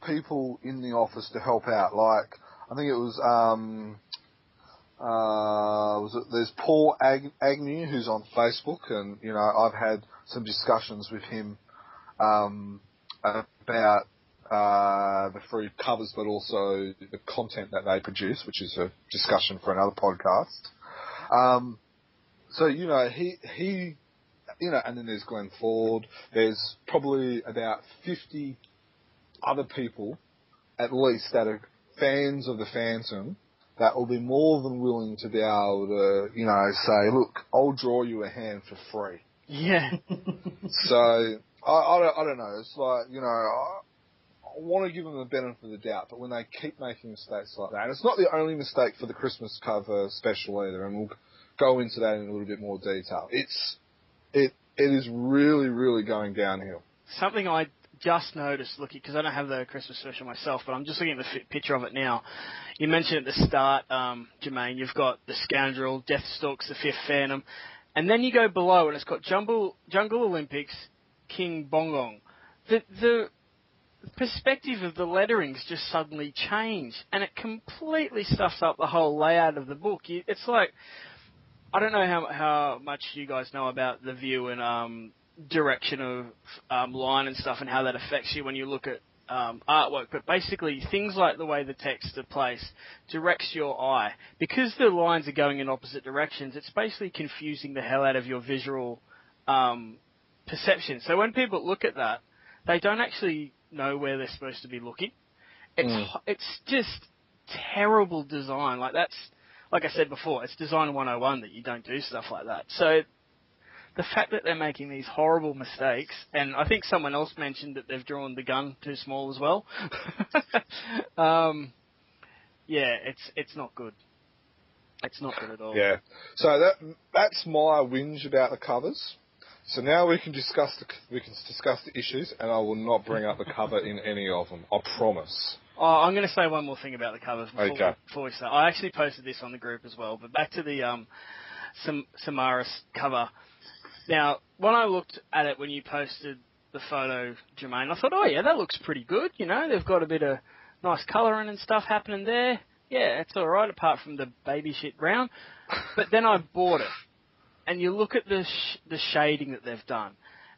people in the office to help out. Like I think it was um, uh, was it, there's Paul Ag- Agnew who's on Facebook, and you know I've had some discussions with him um, about uh, the Frew covers, but also the content that they produce, which is a discussion for another podcast. Um, so you know he he, you know, and then there's Glenn Ford. There's probably about fifty other people, at least, that are fans of the Phantom. That will be more than willing to be able to, you know, say, look, I'll draw you a hand for free. yeah. So I, I, don't, I don't know. It's like you know, I, I want to give them the benefit of the doubt, but when they keep making mistakes like that, and it's not the only mistake for the Christmas cover special either, and we'll go into that in a little bit more detail. It's it it is really really going downhill. something I just noticed looking because I don't have the Christmas special myself, but I'm just looking at the fi- picture of it now. You mentioned at the start, um, Jermaine, you've got the Scoundrel, Deathstalks, the Fifth Phantom, and then you go below and it's got Jungle Jungle Olympics, King Bongong. The the perspective of the lettering's just suddenly changed, and it completely stuffs up the whole layout of the book. You, it's like I don't know how how much you guys know about the view and um, direction of um, line and stuff, and how that affects you when you look at um, artwork. But basically, things like the way the text are placed directs your eye because the lines are going in opposite directions. It's basically confusing the hell out of your visual um, perception. So when people look at that, they don't actually know where they're supposed to be looking. It's Mm. it's just terrible design. Like that's like I said before, it's design 101 that you don't do stuff like that. So the fact that they're making these horrible mistakes, and I think someone else mentioned that they've drawn the gun too small as well. um, yeah, it's it's not good. It's not good at all. Yeah. So that that's my whinge about the covers. So now we can discuss the we can discuss the issues, and I will not bring up the cover in any of them. I promise. Oh, I'm going to say one more thing about the covers before, Okay. before we start. I actually posted this on the group as well, but back to the um, Sam- Samaras cover. Now, when I looked at it when you posted the photo, Jermaine, I thought, oh yeah, that looks pretty good. You know, they've got a bit of nice colouring and stuff happening there. Yeah, it's all right, apart from the baby shit brown. But then I bought it, and you look at the sh- the shading that they've done,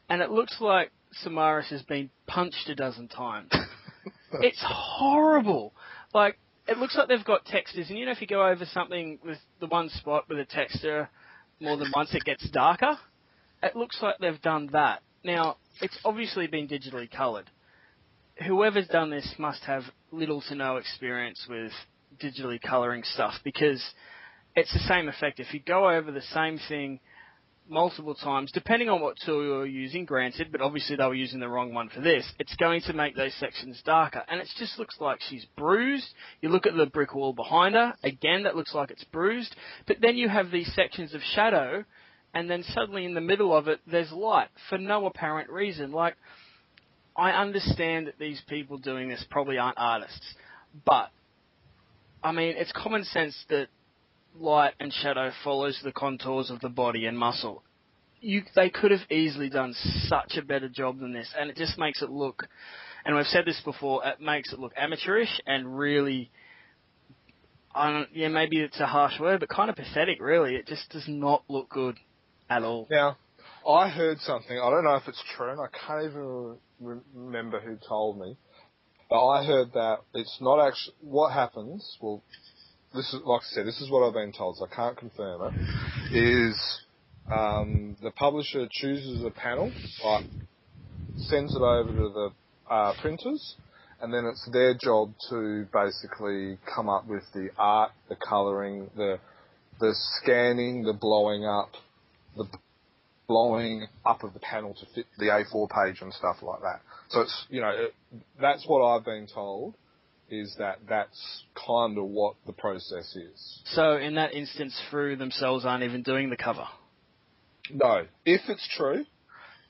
and it looks like Samaras has been punched a dozen times. it's horrible. Like it looks like they've got textures, and you know if you go over something with the one spot with a texture more than once, it gets darker. It looks like they've done that. Now it's obviously been digitally coloured. Whoever's done this must have little to no experience with digitally colouring stuff because it's the same effect. If you go over the same thing multiple times, depending on what tool you're using, granted, but obviously they were using the wrong one for this, it's going to make those sections darker. And it just looks like she's bruised. You look at the brick wall behind her, again, that looks like it's bruised. But then you have these sections of shadow, and then suddenly in the middle of it, there's light for no apparent reason. Like, I understand that these people doing this probably aren't artists, but, I mean, it's common sense that light and shadow follows the contours of the body and muscle. You, they could have easily done such a better job than this, and it just makes it look, and we've said this before, it makes it look amateurish and really, I don't, yeah, maybe it's a harsh word, but kind of pathetic, really. It just does not look good at all. Now, I heard something. I don't know if it's true, and I can't even re- remember who told me. But I heard that it's not actually what happens. Well, this is like I said. This is what I've been told, so I can't confirm it. Is um, the publisher chooses a panel, like sends it over to the uh, printers, and then it's their job to basically come up with the art, the colouring, the the scanning, the blowing up, the blowing up of the panel to fit the A4 page and stuff like that. So it's you know it, that's what I've been told is that that's kind of what the process is. So in that instance, Frew themselves aren't even doing the cover. No, if it's true,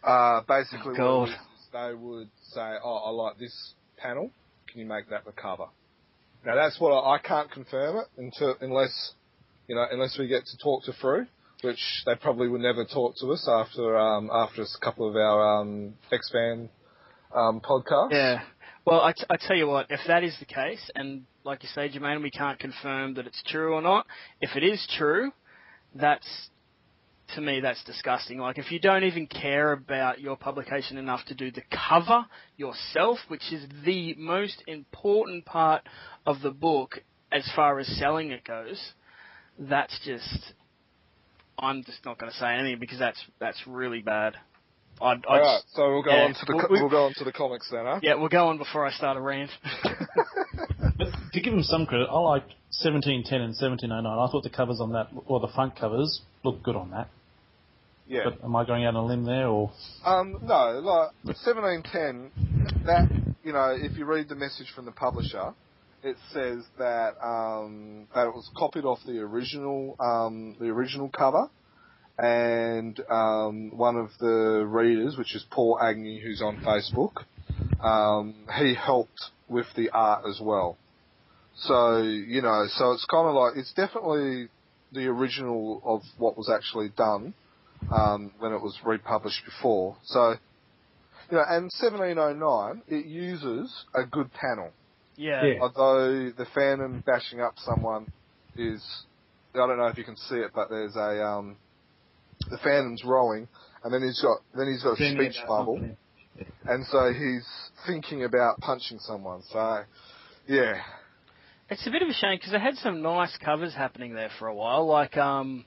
uh, basically Oh, what God. it is, is they would say, "Oh, I like this panel. Can you make that the cover?" Now that's what I, I can't confirm it until unless you know unless we get to talk to Frew, which they probably would never talk to us after um, after a couple of our um, expand um, podcasts. Yeah. Well, I, t- I tell you what, if that is the case, and like you say, Jermaine, we can't confirm that it's true or not. If it is true, that's to me that's disgusting. Like if you don't even care about your publication enough to do the cover yourself, which is the most important part of the book as far as selling it goes, that's just I'm just not going to say anything because that's that's really bad. I'd, I'd All right, so we'll go yeah, on to the we- co- we- we'll go on to the comics then, huh? yeah, we'll go on before I start a rant. But to give him some credit, I like 1710 and 1709. I thought the covers on that, or the front covers, looked good on that. Yeah. But am I going out on a limb there, or Um, no, like seventeen ten. That you know, if you read the message from the publisher, it says that um, that it was copied off the original um, the original cover, and um, one of the readers, which is Paul Agnew, who's on Facebook, um, he helped with the art as well. So you know, so it's kind of like it's definitely the original of what was actually done um, when it was republished before. So, you know, and 1709, it uses a good panel. Yeah. Yeah. Although the Phantom bashing up someone is, I don't know if you can see it, but there's a, um, the Phantom's rowing, and then he's got, then he's got a speech bubble, and so he's thinking about punching someone. So, yeah. It's a bit of a shame because they had some nice covers happening there for a while, like um,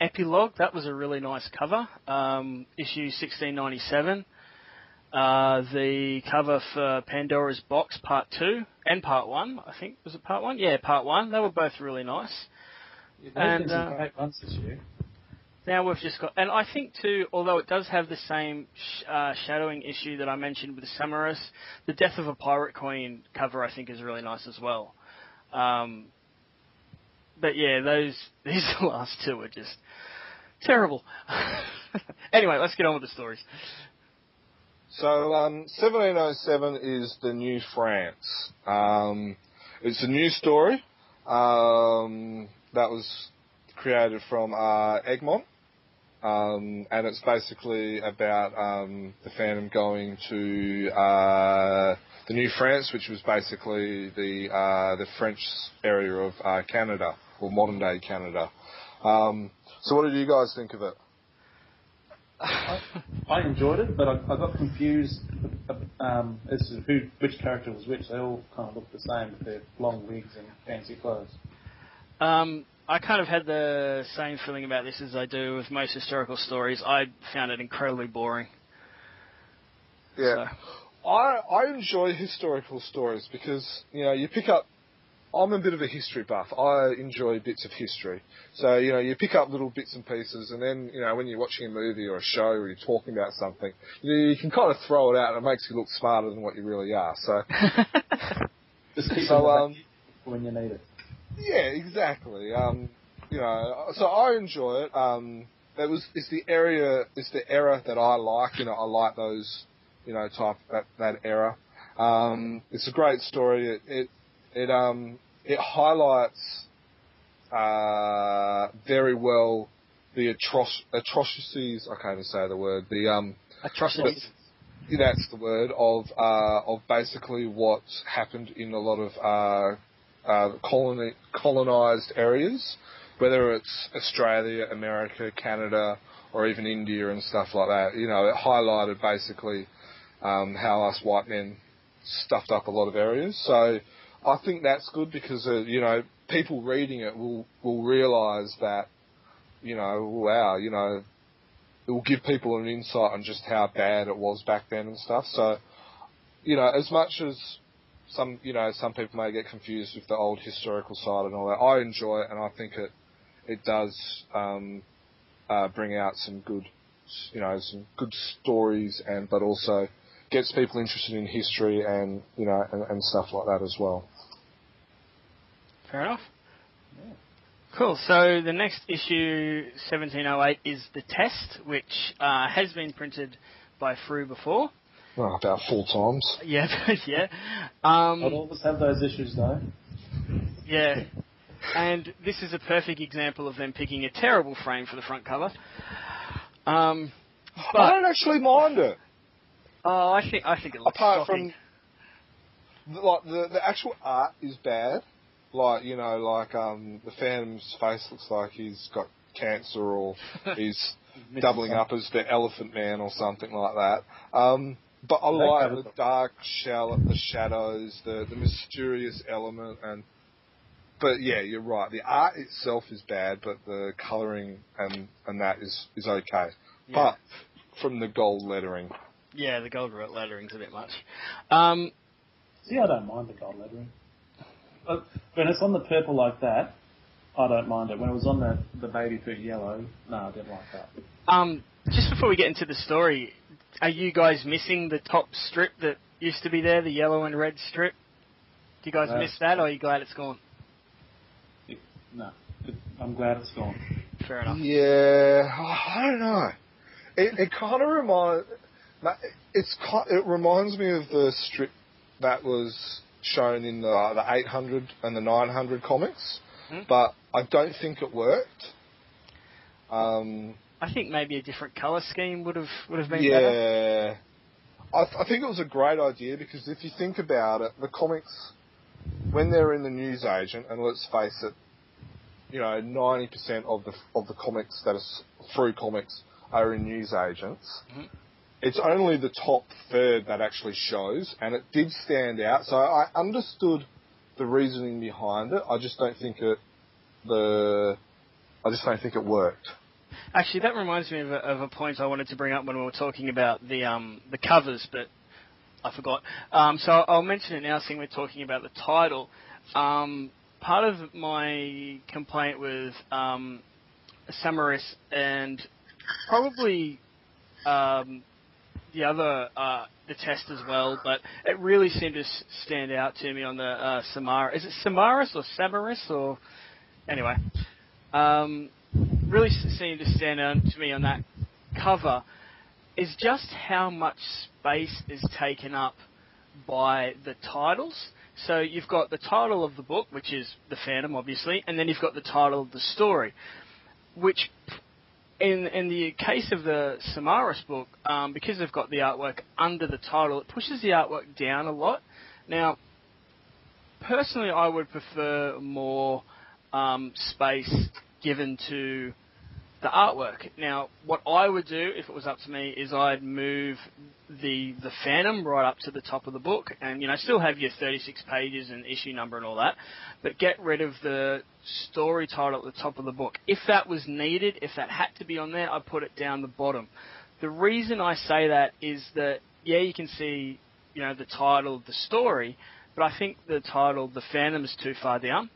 Epilogue. That was a really nice cover. Um, issue 1697. Uh, the cover for Pandora's Box Part Two and Part One. I think was it Part One? Yeah, Part One. They were both really nice. There's And, uh, great ones this year. Now we've just got, and I think too, although it does have the same sh- uh, shadowing issue that I mentioned with Samaras, the Death of a Pirate Queen cover I think is really nice as well. Um, but yeah, those these last two are just terrible. anyway, let's get on with the stories. So, um, 1707 is the New France. Um, it's a new story um, that was created from uh, Egmont. Um, and it's basically about um, the Phantom going to uh, the New France, which was basically the uh, the French area of uh, Canada or modern day Canada. Um, so, what did you guys think of it? I, I enjoyed it, but I, I got confused um, as to who, which character was which. They all kind of looked the same with their long wigs and fancy clothes. Um, I kind of had the same feeling about this as I do with most historical stories. I found it incredibly boring. Yeah. So, I I enjoy historical stories because you know you pick up. I'm a bit of a history buff. I enjoy bits of history, so you know you pick up little bits and pieces, and then you know when you're watching a movie or a show or you're talking about something, you, know, you can kind of throw it out, and it makes you look smarter than what you really are. So Just keep So, um, when you need it. Yeah, exactly. Um, you know, so I enjoy it. Um, that was it's the area, it's the era that I like. You know, I like those, you know, type that that era. Um, it's a great story. It it it um it highlights uh, very well the atroc- atrocities. I can't even say the word. The um atrocities. yeah, that's the word of uh, of basically what's happened in a lot of uh, uh, colony, colonized areas, whether it's Australia, America, Canada, or even India and stuff like that. You know, it highlighted basically um, how us white men stuffed up a lot of areas. So I think that's good because uh, you know people reading it will will realise that you know wow you know it will give people an insight on just how bad it was back then and stuff. So, you know, as much as some, you know, some people may get confused with the old historical side and all that, I enjoy it and I think it it does um, uh, bring out some good, you know, some good stories and but also gets people interested in history and you know and, and stuff like that as well. Fair enough. Cool. So the next issue, 1708, is the test, which uh, has been printed by Frew before. Oh, about four times. Yeah, yeah. Um, I'll always have those issues though. Yeah. And this is a perfect example of them picking a terrible frame for the front cover. Um, I don't actually mind it. oh, I think I think it looks apart shocking. from the- like the the actual art is bad. Like you know, like um, the Phantom's face looks like he's got cancer or he's doubling up as the Elephant Man or something like that. Um, but I That like the dark shell, the shadows, the the mysterious element, and but yeah, you're right. The art itself is bad, but the colouring and and that is is okay. Yeah. But from the gold lettering, yeah, the gold lettering's a bit much. Um, See, I don't mind the gold lettering. But when it's on the purple like that, I don't mind it. When it was on the the baby food yellow, no, I didn't like that. um, just before we get into the story, are you guys missing the top strip that used to be there, the yellow and red strip? Do you guys No. miss that, or are you glad it's gone? It, no, it, I'm glad it's gone. Fair enough. Yeah, I don't know. It, it kind of reminds. It's it reminds me of the strip that was shown in the the 800 and the 900 comics, Hmm. but I don't think it worked. Um, I think maybe a different colour scheme would have would have been better. yeah, I, th- I think it was a great idea because if you think about it, the comics when they're in the newsagent, and let's face it, you know, 90% of the of the comics that are Frew comics are in news agents. It's only the top third that actually shows, and it did stand out. So I understood the reasoning behind it. I just don't think it the I just don't think it worked. Actually, that reminds me of a, of a point I wanted to bring up when we were talking about the um, the covers, but I forgot. Um, so I'll mention it now, seeing we're talking about the title. Um, part of my complaint with um, Samaris and probably um, the other uh, the test as well, but it really seemed to stand out to me on the uh, Samara. Is it Samaris or Samaris or anyway? Um, really seemed to stand out to me on that cover is just how much space is taken up by the titles. So you've got the title of the book, which is The Phantom, obviously, and then you've got the title of the story, which in in the case of the Samaras book, um, because they've got the artwork under the title, it pushes the artwork down a lot. Now, personally, I would prefer more um, space given to the artwork. Now, what I would do if it was up to me is I'd move the the Phantom right up to the top of the book, and you know still have your 36 pages and issue number and all that, but get rid of the story title at the top of the book. If that was needed, if that had to be on there, I'd put it down the bottom. The reason I say that is that yeah, you can see you know the title of the story, but I think the title The Phantom is too far down.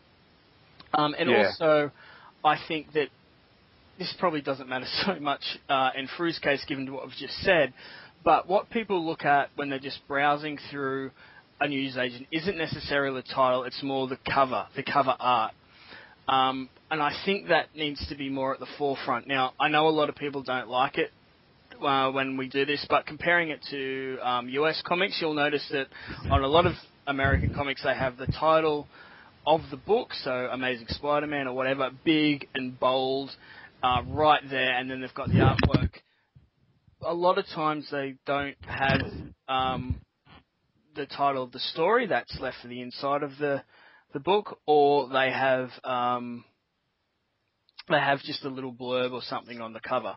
Um, and Yeah. also, I think that this probably doesn't matter so much uh, in Frew's case, given what we've just said. But what people look at when they're just browsing through a newsagent isn't necessarily the title; it's more the cover, the cover art. Um, and I think that needs to be more at the forefront. Now, I know a lot of people don't like it uh, when we do this, but comparing it to um, US comics, you'll notice that on a lot of American comics, they have the title of the book, so Amazing Spider-Man or whatever, big and bold, uh, right there, and then they've got the artwork. A lot of times they don't have um, the title of the story that's left for the inside of the the book, or they have um, they have just a little blurb or something on the cover.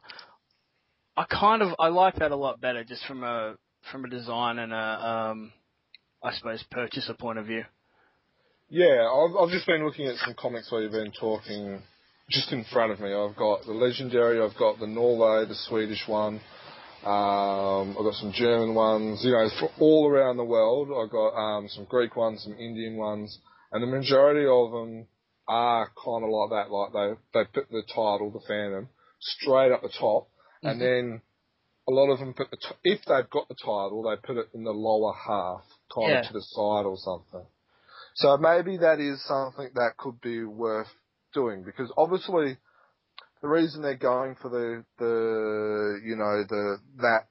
I kind of I like that a lot better, just from a from a design and a um, I suppose purchaser point of view. Yeah, I've, I've just been looking at some comics where you've been talking just in front of me. I've got the Legendary, I've got the Norway, the Swedish one, um, I've got some German ones, you know, for all around the world. I've got um, some Greek ones, some Indian ones, and the majority of them are kind of like that. Like they they put the title, the Phantom, straight up the top, and then a lot of them put the t- if they've got the title, they put it in the lower half, kind Yeah. of to the side or something. So maybe that is something that could be worth doing because obviously the reason they're going for the the you know the that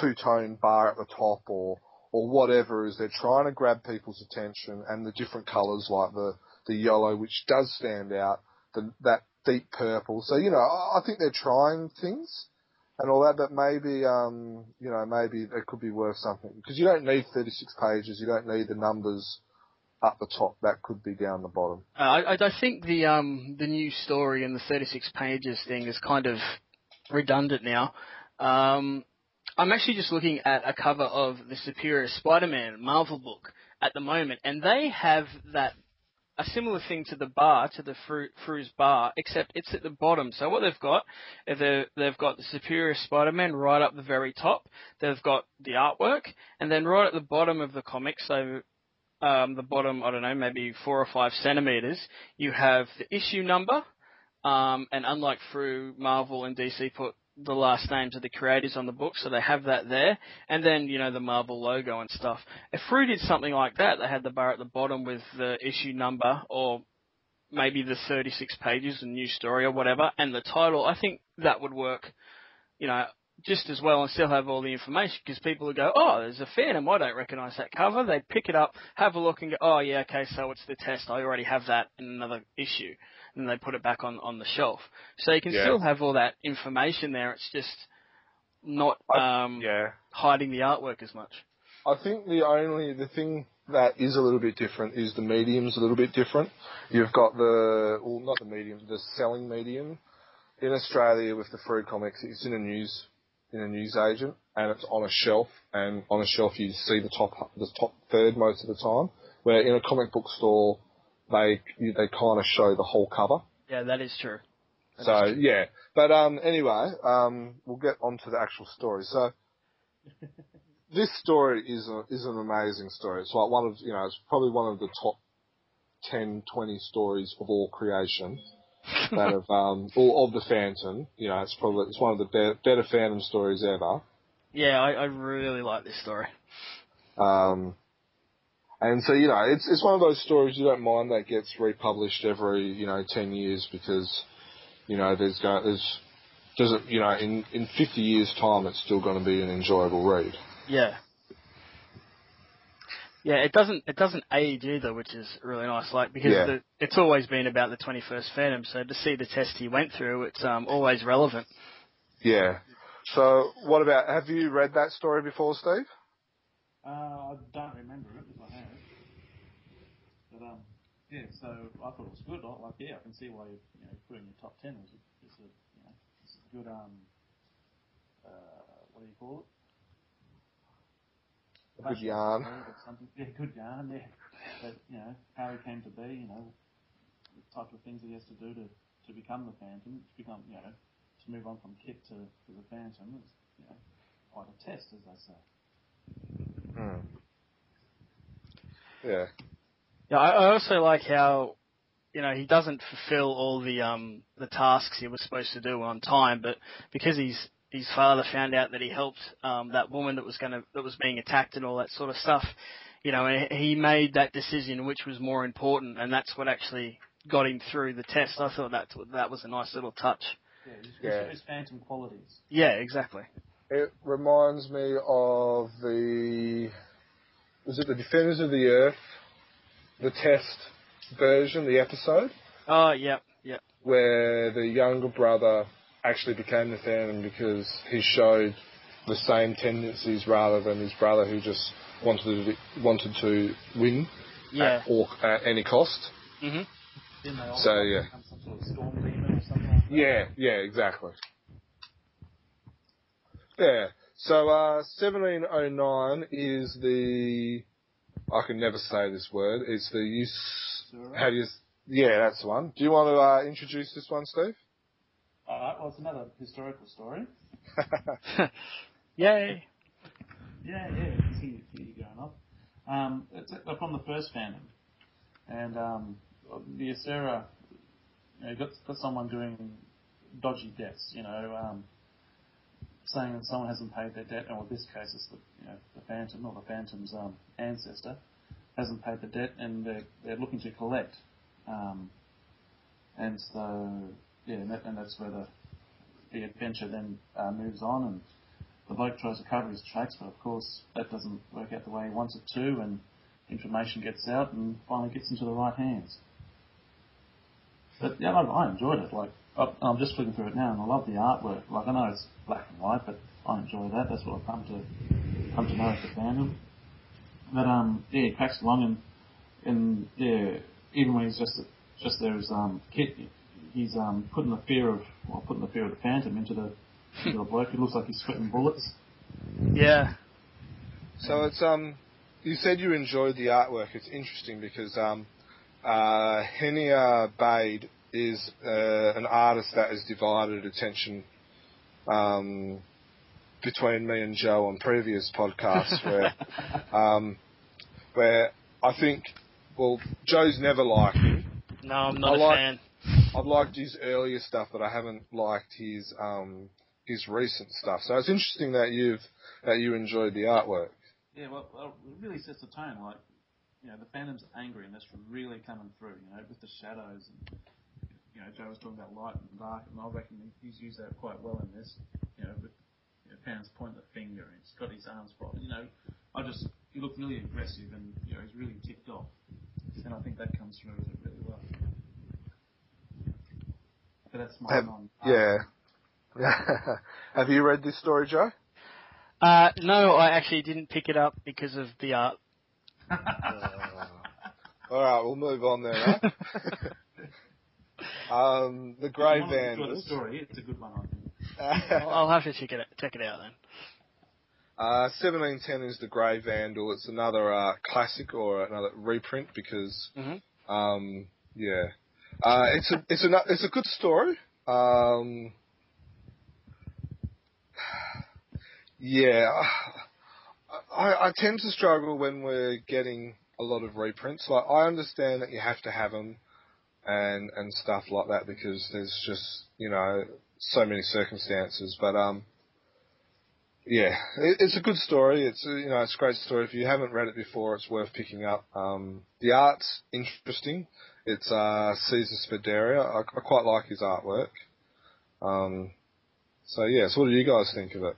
two tone bar at the top or or whatever is they're trying to grab people's attention and the different colours like the the yellow which does stand out the that deep purple. So you know I, I think they're trying things and all that but maybe um you know maybe it could be worth something because you don't need 36 pages you don't need the numbers up the top that could be down the bottom Uh, I, I think the um, the new story and the 36 pages thing is kind of redundant now. Um, I'm actually just looking at a cover of the Superior Spider-Man Marvel book at the moment, and they have that a similar thing to the bar, to the Frew, Frew's bar, except it's at the bottom. So what they've got, they've got the Superior Spider-Man right up the very top. They've got the artwork, and then right at the bottom of the comic, so um, the bottom, I don't know, maybe four or five centimeters, you have the issue number, um, and unlike Frew Marvel and DC put the last names of the creators on the book, so they have that there, and then, you know, the Marvel logo and stuff. If Frew did something like that, they had the bar at the bottom with the issue number, or maybe the 36 pages, a new story or whatever, and the title, I think that would work, you know, just as well and still have all the information because people would go, oh, there's a Phantom, I don't recognise that cover. They'd pick it up, have a look and go, oh yeah, okay, so it's the test. I already have that in another issue. And they put it back on, on the shelf. So you can Yeah. still have all that information there. It's just not I- um, yeah hiding the artwork as much. I think the only the thing that is a little bit different is the medium's a little bit different. You've got the well, not the medium, the selling medium in Australia with the Frew comics. It's in a news in a newsagent, and it's on a shelf. And on a shelf you see the top the top third most of the time. Where in a comic book store they they kind of show the whole cover. Yeah, that is true. That So is true. yeah, but um, anyway, um, we'll get on to the actual story. So this story is a, is an amazing story. It's like one of you know, it's probably one of the top 10, 20 stories of all creation. That of um, or of the Phantom. You know, it's probably it's one of the be- better Phantom stories ever. Yeah, I, I really like this story. Um, and so you know, it's it's one of those stories you don't mind that gets republished every you know ten years because you know there's go there's does it you know in in fifty years time it's still going to be an enjoyable read. Yeah. Yeah, it doesn't it doesn't age either, which is really nice. Like because Yeah. the, it's always been about the 21st Phantom, so to see the test he went through, it's um, always relevant. Yeah. So what about have you read that story before, Steve? Uh, I don't remember it if I have. But um, yeah. So I thought it was good. I- Like, yeah, I can see why you you know put it in your top ten. It's a, it's a you know it's a good um uh what do you call it? A good yarn. something. Yeah, good yarn. Yeah. That you know how he came to be. You know the type of things he has to do to to become the Phantom. To become you know to move on from Kit to, to the Phantom. It's you know quite a test, as they say. Hmm. Yeah. Yeah, I, I also like how you know he doesn't fulfill all the um the tasks he was supposed to do on time, but because he's his father found out that he helped um that woman that was gonna that was being attacked and all that sort of stuff, you know, and he made that decision which was more important, and that's what actually got him through the test. I thought that that was a nice little touch. Yeah, his, Yeah. his Phantom qualities. Yeah, exactly. It reminds me of the was it the Defenders of the Earth, the test version, the episode Oh, yeah, yeah, where the younger brother actually became the Phantom because he showed the same tendencies rather than his brother who just wanted to wanted to win yeah. at, all, at any cost. Mhm. Didn't they all So, yeah. sort of storm demon or something like that? Yeah, yeah, exactly. Yeah. So uh, 1709 is the I can never say this word. It's the use. How do you? Yeah, that's the one. Do you want to uh, introduce this one, Steve? Alright, well, it's another historical story. Yay. Yeah, yeah, see, see you going off. Um, it's uh, from the first Phantom. And um, the Asera, you know, got, got someone doing dodgy debts, you know, um, saying that someone hasn't paid their debt, or in this case it's the, you know, the Phantom, or the Phantom's um, ancestor, hasn't paid the debt, and they're, they're looking to collect. Um, and so, yeah, and, that, and that's where the, the adventure then uh, moves on, and the bloke tries to cover his tracks, but of course that doesn't work out the way he wants it to, and information gets out and finally gets into the right hands. But yeah, I, I enjoyed it. Like I, I'm just flicking through it now, and I love the artwork. Like I know it's black and white, but I enjoy that. That's what I've come to come to know as a fandom. But um, yeah, he cracks along, and and yeah, even when he's just just there as um Kit, he's um putting the fear of well, putting the fear of the Phantom into the into the bloke. It looks like he's sweating bullets. Yeah. So it's um, you said you enjoyed the artwork. It's interesting because um, uh, Heiner Bade is uh, an artist that has divided attention um, between me and Joe on previous podcasts, where um, where I think well, Joe's never liked him. No, I'm not I a like- fan. I've liked his earlier stuff, but I haven't liked his um, his recent stuff. So it's interesting that you've that you enjoyed the artwork. Yeah, well, well, it really sets the tone. Like, you know, the Phantom's angry, and that's really coming through. You know, with the shadows, and you know, Joe was talking about light and dark, and I reckon he's used that quite well in this. You know, with you know, Phantom's pointing the finger, and he's got his arms crossed. You know, I just he looked really aggressive, and you know, he's really ticked off, and I think that comes through really well. But that's my Have- on. Yeah. Have you read this story, Joe? Uh, no, I actually didn't pick it up because of the art. All right, we'll move on then. Huh? um, the Grey If you want to enjoy the story. It's a good one, I think. I'll, I'll have to check it check it out then. Uh, 1710 is the Grey Vandal. It's another uh, classic or another reprint because, Mhm. um, yeah, uh, it's a it's a it's a good story. Um, yeah, I, I tend to struggle when we're getting a lot of reprints. Like I understand that you have to have them and and stuff like that because there's just you know so many circumstances. But um, yeah, it, it's a good story. It's you know it's a great story. If you haven't read it before, it's worth picking up. Um, the art's interesting. It's uh, Cesar Spadari. I, I quite like his artwork. Um, so yeah, so what do you guys think of it?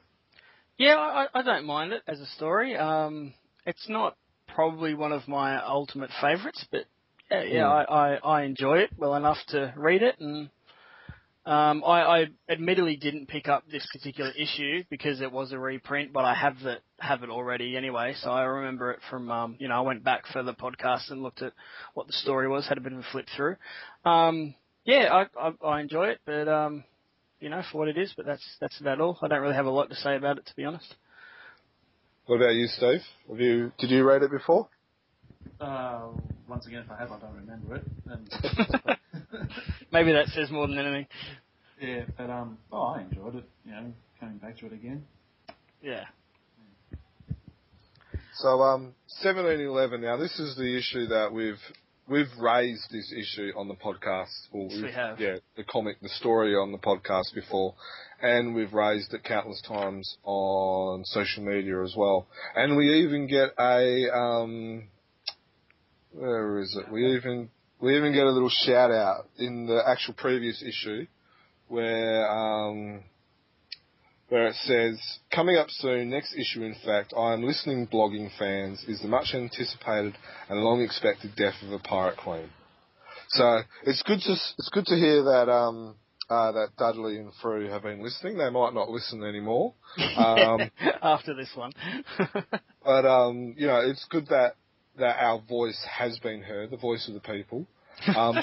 Yeah, I, I don't mind it as a story. Um, it's not probably one of my ultimate favourites, but yeah, yeah Mm. I, I, I enjoy it well enough to read it, and um, I, I admittedly didn't pick up this particular issue because it was a reprint, but I have it have it already anyway, so I remember it from um, you know I went back for the podcast and looked at what the story was, had a bit of a flip through. Um, yeah, I, I, I enjoy it, but um, you know for what it is, but that's that's about all. I don't really have a lot to say about it to be honest. What about you, Steve? Have you did you read it before? Uh, once again, if I have, I don't remember it. And, Maybe that says more than anything. yeah, but um, oh, I enjoyed it. You know, coming back to it again. Yeah. So um, seventeen eleven. Now this is the issue that we've we've raised this issue on the podcast. Or Yes, we we've- have. Yeah, the comic, the story on the podcast before, and we've raised it countless times on social media as well. And we even get a um, where is it? We even we even get a little shout out in the actual previous issue where um, where it says, coming up soon, next issue in fact, I am listening blogging fans, is the much anticipated and long expected death of a pirate queen. So it's good to it's good to hear that um, uh, that Dudley and Frew have been listening. They might not listen anymore, um, After this one. but um, you know it's good that that our voice has been heard, the voice of the people. Um,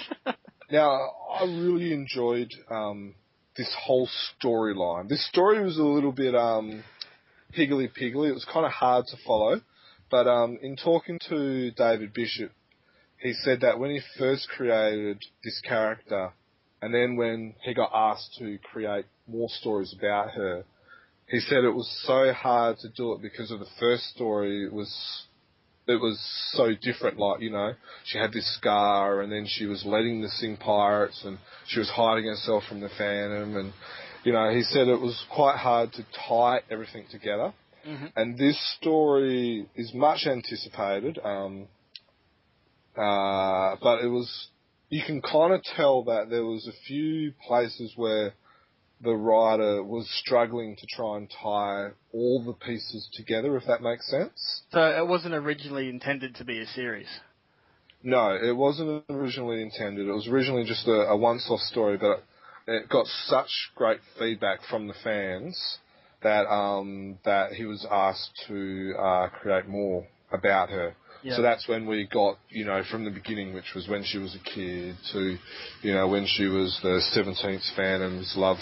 Now, I really enjoyed um, this whole storyline. This story was a little bit um, higgly piggly. It was kind of hard to follow. But um, in talking to David Bishop, he said that when he first created this character, and then when he got asked to create more stories about her, he said it was so hard to do it because of the first story was it was so different. Like you know, she had this scar, and then she was letting the Singh pirates, and she was hiding herself from the Phantom, and you know, he said it was quite hard to tie everything together. Mhm. And this story is much anticipated, um, uh, but it was. You can kind of tell that there was a few places where the writer was struggling to try and tie all the pieces together, if that makes sense. so it wasn't originally intended to be a series. No, it wasn't originally intended. It was originally just a, a once-off story, but it got such great feedback from the fans that um, that he was asked to uh, create more about her. Yeah. So that's when we got, you know, from the beginning, which was when she was a kid, to, you know, when she was the 17th fan and Phantom's love,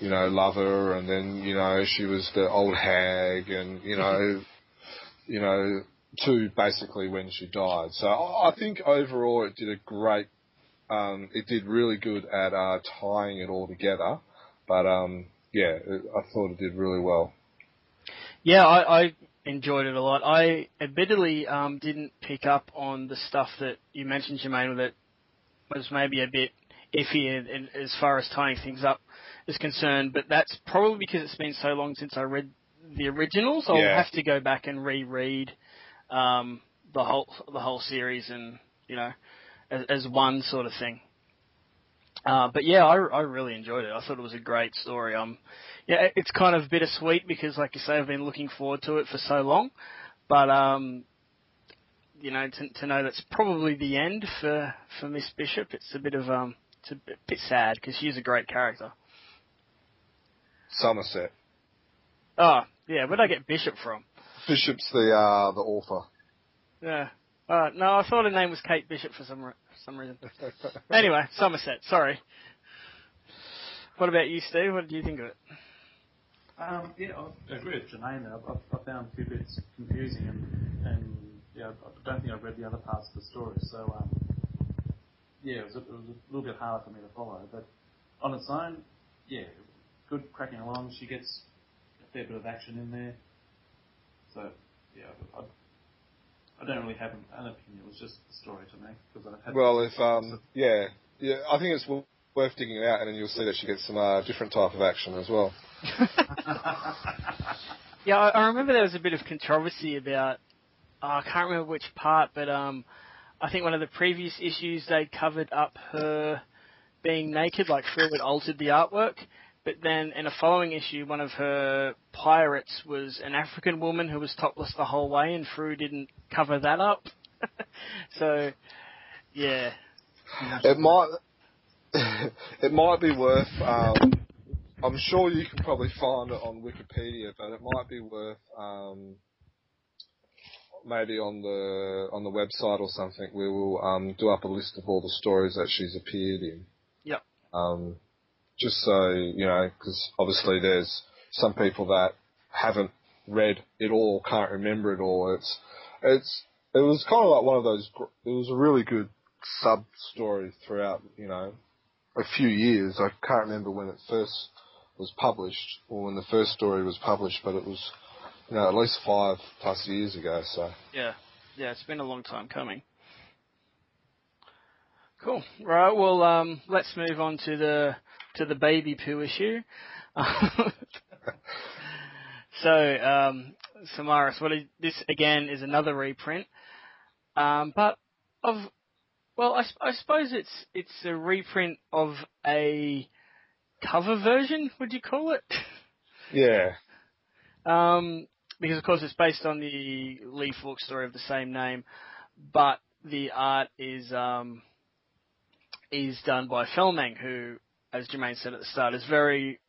you know, lover, and then, you know, she was the old hag, and, you know, you know, to basically when she died. So I think overall it did a great, um, it did really good at uh, tying it all together. But um, yeah, it, I thought it did really well. Yeah, I, I enjoyed it a lot. I admittedly um, didn't pick up on the stuff that you mentioned, Jermaine, that was maybe a bit iffy in, in, as far as tying things up is concerned, but that's probably because it's been so long since I read the originals. I'll have to go back and reread um, the whole the whole series and you know as, as one sort of thing. Uh, but yeah, I, I really enjoyed it. I thought it was a great story. Um, yeah, it's kind of bittersweet because, like you say, I've been looking forward to it for so long. But um, you know, to, to know that's probably the end for for Miss Bishop, it's a bit of um, it's a bit, bit sad because she's a great character. Somerset. Oh, yeah, where'd I get Bishop from? Bishop's the uh, the author. Yeah. Uh, no, I thought her name was Kate Bishop for some re- some reason. Anyway, Somerset. Sorry. What about you, Steve? What did you think of it? Um, yeah, I agree with Jermaine. I, I, I found a few bits confusing, and, and yeah, I don't think I've read the other parts of the story. So um, yeah, it was, a, it was a little bit hard for me to follow. But on its own, yeah, good cracking along. She gets a fair bit of action in there. So yeah, I, I don't really have an, an opinion. It was just a story to me because I've had Well, if um, yeah, yeah, I think it's worth digging it out, and then you'll see that she gets some uh, different type of action as well. Yeah, I, I remember there was a bit of controversy about. Oh, I can't remember which part, but um, I think one of the previous issues they covered up her being naked, like Phil had altered the artwork. But then in a following issue, one of her pirates was an African woman who was topless the whole way, and Frew didn't cover that up. so, yeah. It might, it might be worth. Um, I'm sure you can probably find it on Wikipedia, but it might be worth um, maybe on the on the website or something. We will um, do up a list of all the stories that she's appeared in. Yep. Um, just so you know, because obviously there's some people that haven't read it all, can't remember it all. It's it's it was kind of like one of those. It was a really good sub story throughout. You know, a few years. I can't remember when it first was published or when the first story was published, but it was you know at least five plus years ago. So Yeah, yeah, it's been a long time coming. Cool. Right. Well, um, let's move on to the to the baby poo issue. so, um, Samaris, what is this again? Is another reprint, um, but of well, I, s- I suppose it's it's a reprint of a cover version. Would you call it? yeah, Um, because of course it's based on the Lee Falk story of the same name, but the art is um, is done by Felmang, who, as Jermaine said at the start, is very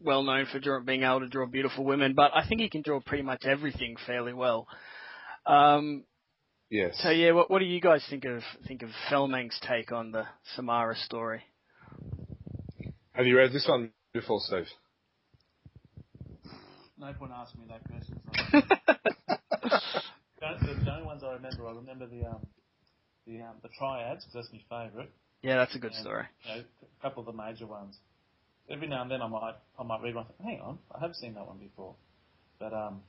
well known for draw, being able to draw beautiful women. But I think he can draw pretty much everything fairly well. Um, yes. so yeah, what what do you guys think of think of Felmang's take on the Samara story? Have you read this one before, Steve? No point asking me that question. So the, the only ones I remember, I remember the um, the um, the triads because that's my favourite. Yeah, that's a good Yeah. story. You know, a couple of the major ones. Every now and then I might I might read one. think, Hang on, I have seen that one before. But um,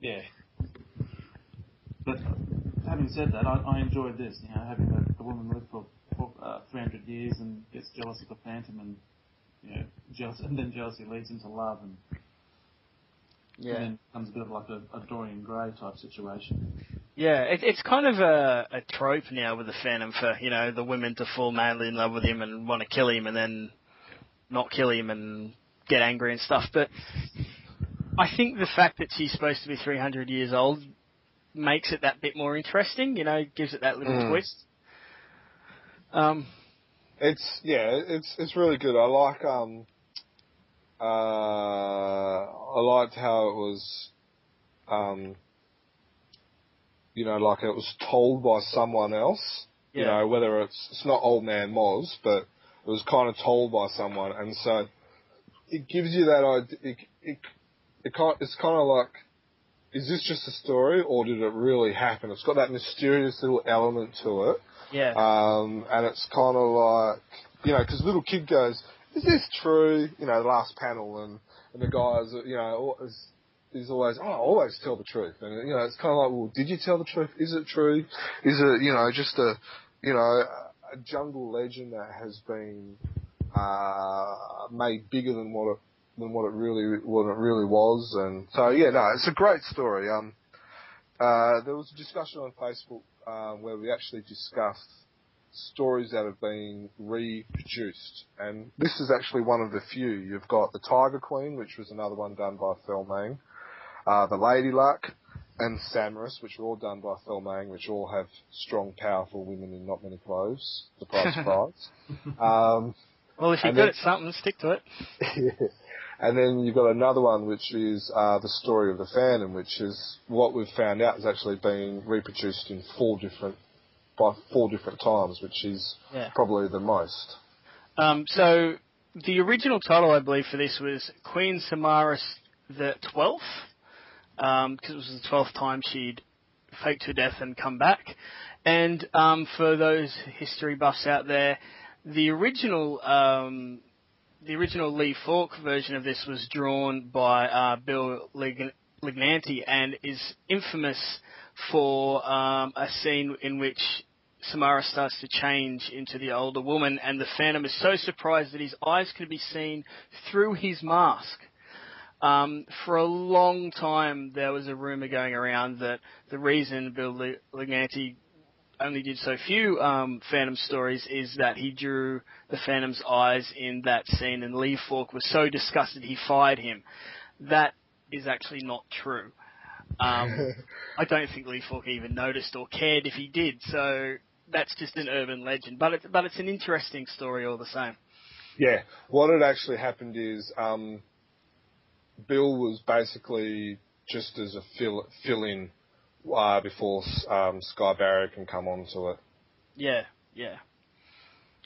yeah. But having said that, I, I enjoyed this. You know, having a, a woman live for, for uh, 300 years and gets jealous of the Phantom, and you know, jealous, and then jealousy leads into love, and, Yeah. and then becomes a bit of like a, a Dorian Gray type situation. Yeah, it, it's kind of a, a trope now with the Phantom for you know the women to fall madly in love with him and want to kill him and then not kill him and get angry and stuff. But I think the fact that she's supposed to be 300 years old makes it that bit more interesting. You know, gives it that little Mm. twist. Um, It's yeah, it's it's really good. I like um uh I liked how it was um you know, like it was told by someone else. You know, whether it's it's not old man Moz, but it was kind of told by someone and so it gives you that idea it it, it kind it's kind of like is this just a story or did it really happen? It's got that mysterious little element to it. yeah, Um, and it's kind of like, you know, because little kid goes, is this true? You know, the last panel, and, and the guys, you know, is, always, oh, I always tell the truth. And, you know, it's kind of like, well, did you tell the truth? Is it true? Is it, you know, just a, you know, a jungle legend that has been, uh, made bigger than what it, than what it really, what it really was. And so, yeah, no, it's a great story. Um, uh, there was a discussion on Facebook um, where we actually discussed stories that have been reproduced, and this is actually one of the few. You've got the Tiger Queen, which was another one done by Felmang, uh, the Lady Luck, and Samaris, which were all done by Phil which all have strong, powerful women in not many clothes. Surprise, surprise. um, well, if you're good then- at something, stick to it. and then you've got another one, which is uh, the story of the Phantom, which is what we've found out is actually being reproduced in four different by four different times, which is Yeah. probably the most. Um, so the original title, I believe, for this was Queen Samaris the Twelfth, because it was the twelfth time she'd faked her death and come back. And um, for those history buffs out there, the original um, the original Lee Falk version of this was drawn by uh, Bill Lig- Lignante and is infamous for um, a scene in which Samara starts to change into the older woman, and the Phantom is so surprised that his eyes can be seen through his mask. Um, for a long time, there was a rumor going around that the reason Bill Lignante only did so few um, Phantom stories is that he drew the Phantom's eyes in that scene, and Lee Falk was so disgusted he fired him. That is actually not true. Um, I don't think Lee Falk even noticed or cared if he did. So that's just an urban legend, but it's but it's an interesting story all the same. Yeah, what had actually happened is um, Bill was basically just as a fill fill in uh, before um, Sy Barry can come onto it. Yeah, yeah.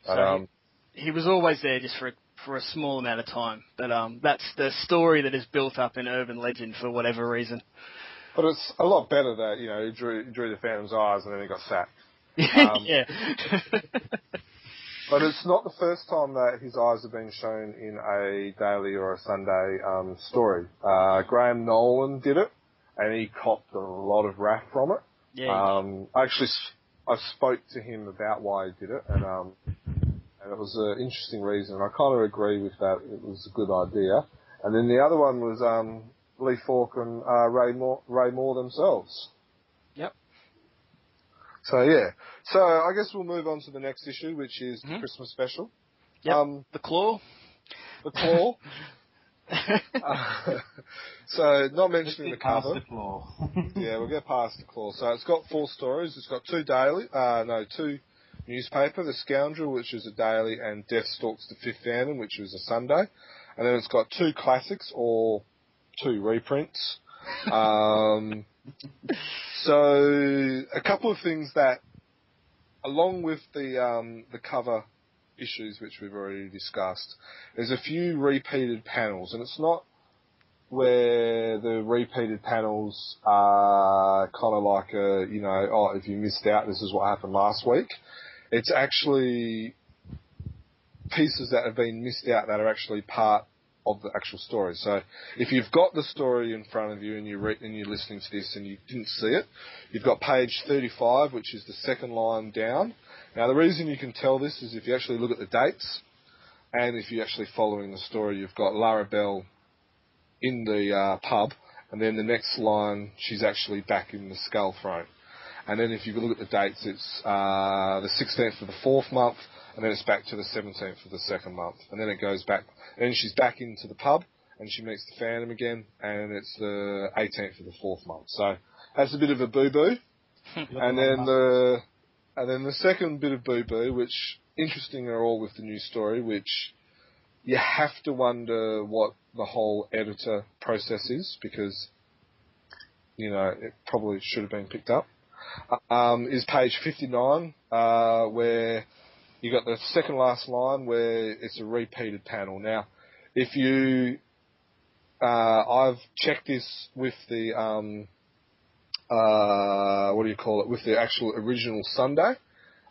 So um, he, he, was always there just for a, for a small amount of time, but um, that's the story that is built up in urban legend for whatever reason. But it's a lot better that you know he drew, drew the Phantom's eyes and then he got sacked. Um, yeah. but it's not the first time that his eyes have been shown in a daily or a Sunday um, story. Uh, Graham Nolan did it, and he copped a lot of wrath from it. Yeah. Um, I actually I spoke to him about why he did it, and um, and it was an interesting reason. And I kind of agree with that. It was a good idea. And then the other one was um, Lee Falk and uh, Ray Moore, Ray Moore themselves. So yeah. So I guess we'll move on to the next issue, which is mm-hmm. the Christmas special. Yep. Um, the Claw. The Claw. uh, so not mentioning the cover. The claw. yeah, we'll get past the claw. So it's got four stories. It's got two daily, uh, no, two newspaper, The Scoundrel, which is a daily, and Death Stalks the Fifth Phantom, which was a Sunday. And then it's got two classics, or two reprints. Um, so a couple of things that, along with the um, the cover issues which we've already discussed, there's a few repeated panels, and it's not where the repeated panels are kind of like a, you know, oh, if you missed out, this is what happened last week. It's actually pieces that have been missed out that are actually part of the actual story. So if you've got the story in front of you and you re- and you're listening to this and you didn't see it, you've got page 35, which is the second line down. Now the reason you can tell this is if you actually look at the dates, and if you're actually following the story, you've got Lara Bell in the uh, pub, and then the next line she's actually back in the skull throne. And then if you look at the dates, it's uh, the 16th of the fourth month, and then it's back to the 17th of the second month, and then it goes back, and then she's back into the pub, and she meets the Phantom again, and it's the 18th of the fourth month. So that's a bit of a boo boo. and then the and then the second bit of boo boo, which interesting are all with the new story, which you have to wonder what the whole editor process is because you know it probably should have been picked up. Um, is page 59, uh, where you got the second last line where it's a repeated panel. Now, if you, uh, I've checked this with the, um, uh, what do you call it, with the actual original Sunday,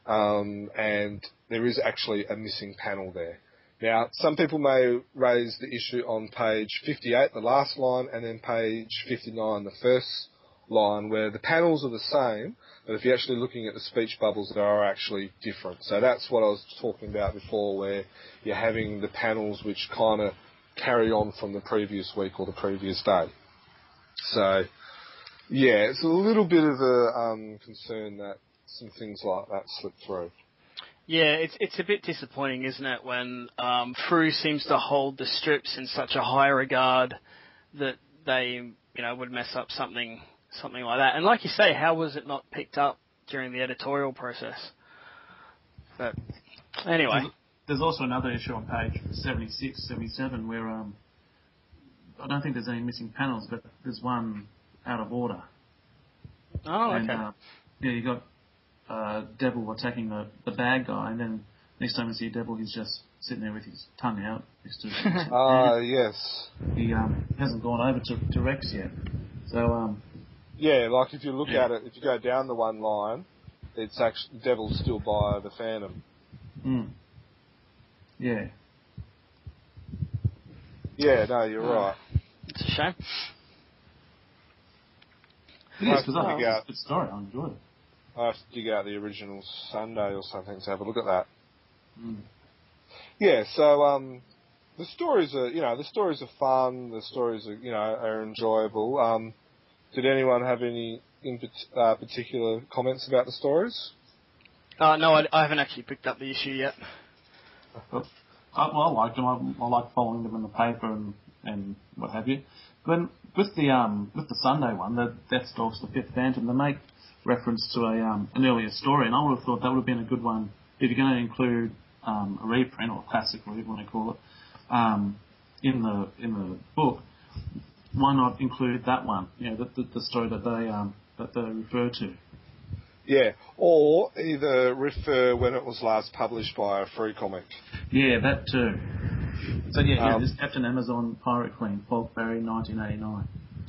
um, and there is actually a missing panel there. Now, some people may raise the issue on page 58, the last line, and then page 59, the first line, where the panels are the same, but if you're actually looking at the speech bubbles, they are actually different. So that's what I was talking about before, where you're having the panels which kind of carry on from the previous week or the previous day. So, yeah, it's a little bit of a um, concern that some things like that slip through. Yeah, it's it's a bit disappointing, isn't it, when um, Frew seems to hold the strips in such a high regard that they, you know, would mess up something something like that. And like you say, how was it not picked up during the editorial process? But anyway. There's also another issue on page 76, 77 where um, I don't think there's any missing panels, but there's one out of order. Oh, and, okay. Uh, yeah, you got uh, Devil attacking the, the bad guy, and then next time you see Devil, he's just sitting there with his tongue out. Ah, uh, yes. He um, hasn't gone over to, to Rex yet. So um, yeah, like if you look yeah. at it, if you go down the one line, it's actually Devil's still by the Phantom. Mm. Yeah. Yeah, no, you're oh. right. It's a shame. It is, because I think it's a good story. I enjoyed it. I have to dig out the original Sunday or something to have a look at that. Mm. Yeah, so um, the stories are, you know, the stories are fun. The stories are, you know, are enjoyable. Um, did anyone have any in uh, particular comments about the stories? Uh, no, I, I haven't actually picked up the issue yet. I, well, I like them. I, I like following them in the paper and, and what have you. But with the um with the Sunday one, the Deathstalks, the Fifth Phantom, they make reference to a um an earlier story, and I would have thought that would have been a good one if you're going to include um, a reprint or a classic, whatever you want to call it, um, in the in the book. Why not include that one? You know, the, the, the story that they um that they refer to. Yeah, or either refer when it was last published by a Frew comic. Yeah, that too. So yeah, yeah Um, this Captain Amazon Pirate Queen, Falk Barry, 1989.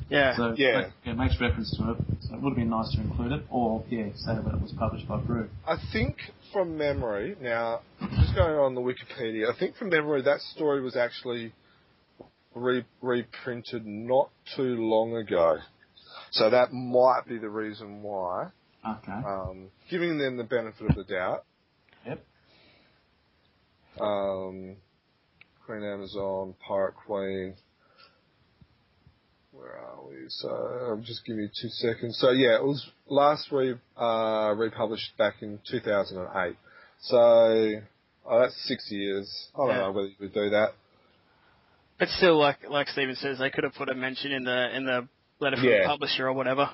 Yeah. So Yeah. that- yeah, it makes reference to it. So it would have been nice to include it, or yeah, say that it was published by Frew. I think from memory, now, just going on the Wikipedia, I think from memory that story was actually re- reprinted not too long ago. So that might be the reason why. Okay. Um, giving them the benefit of the doubt. Yep. Um, Queen Amazon, Pirate Queen. Where are we? So I'm just giving you two seconds. So yeah, it was last re uh, republished back in 2008. So oh, that's six years. I don't Yeah. know whether you would do that. But still, like like Steven says, they could have put a mention in the in the letter from Yeah. the publisher or whatever,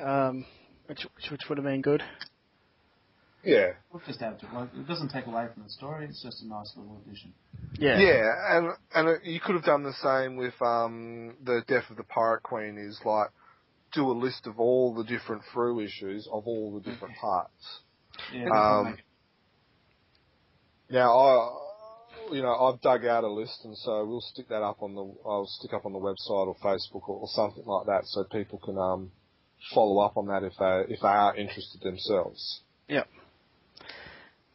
um, which, which which would have been good. Yeah. We'll just add to it. Like, it doesn't take away from the story. It's just a nice little addition. Yeah. Yeah, and and it, you could have done the same with um, the Death of the Pirate Queen. Is like do a list of all the different Frew issues of all the different parts. Yeah. Um, Now, I, you know, I've dug out a list, and so we'll stick that up on the, I'll stick up on the website or Facebook or, or something like that, so people can um, follow up on that if they if they are interested themselves.